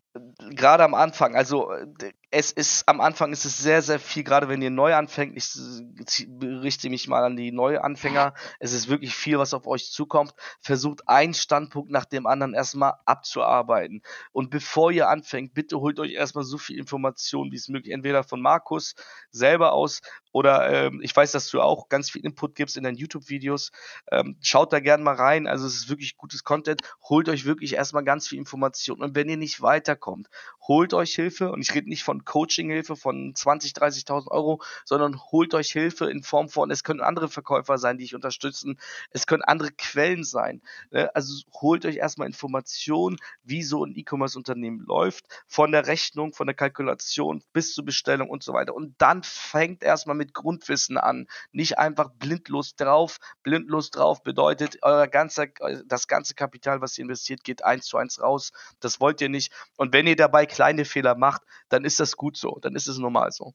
gerade am Anfang, also äh, es ist am Anfang ist es sehr, sehr viel, gerade wenn ihr neu anfängt, ich richte mich mal an die Neuanfänger, es ist wirklich viel, was auf euch zukommt. Versucht einen Standpunkt nach dem anderen erstmal abzuarbeiten. Und bevor ihr anfängt, bitte holt euch erstmal so viel Information wie es möglich, entweder von Markus selber aus oder ähm, ich weiß, dass du auch ganz viel Input gibst in deinen YouTube-Videos. Ähm, schaut da gerne mal rein. Also es ist wirklich gutes Content. Holt euch wirklich erstmal ganz viel Information. Und wenn ihr nicht weiterkommt, holt euch Hilfe. Und ich rede nicht von Coaching-Hilfe von 20, 30.000 Euro, sondern holt euch Hilfe in Form von, es können andere Verkäufer sein, die euch unterstützen. Es können andere Quellen sein. Ne? Also holt euch erstmal Informationen, wie so ein E-Commerce-Unternehmen läuft, von der Rechnung, von der Kalkulation bis zur Bestellung und so weiter. Und dann fängt erstmal mit Grundwissen an. an. Nicht einfach blindlos drauf. Blindlos drauf bedeutet, euer ganzer, das ganze Kapital, was ihr investiert, geht eins zu eins raus. Das wollt ihr nicht. Und wenn ihr dabei kleine Fehler macht, dann ist das gut so. Dann ist es normal so.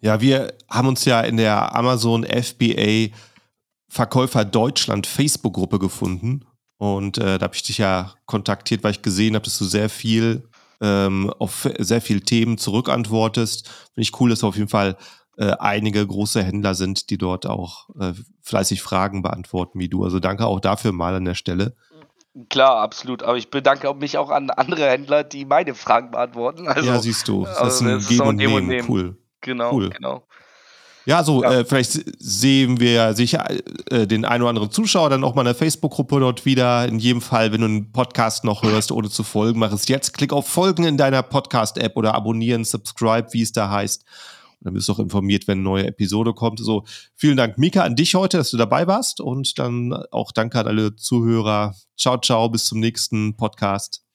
Ja, wir haben uns ja in der Amazon FBA Verkäufer Deutschland Facebook-Gruppe gefunden. Und äh, da habe ich dich ja kontaktiert, weil ich gesehen habe, dass du sehr viel ähm, auf sehr viele Themen zurückantwortest. Finde ich cool, dass auf jeden Fall äh, einige große Händler sind, die dort auch äh, fleißig Fragen beantworten wie du. Also danke auch dafür mal an der Stelle. Klar, absolut. Aber ich bedanke mich auch an andere Händler, die meine Fragen beantworten. Also, ja, siehst du. Das also, ist ein Geben und Nehmen. Cool. Genau, cool. genau. Ja, so, ja. Äh, vielleicht sehen wir sicher äh, den einen oder anderen Zuschauer dann auch mal in der Facebook-Gruppe dort wieder. In jedem Fall, wenn du einen Podcast noch hörst, ohne zu folgen, mach es jetzt. Klick auf Folgen in deiner Podcast-App oder abonnieren, subscribe, wie es da heißt. Dann bist du auch informiert, wenn eine neue Episode kommt. So, vielen Dank, Mika, an dich heute, dass du dabei warst. Und dann auch danke an alle Zuhörer. Ciao, ciao, bis zum nächsten Podcast.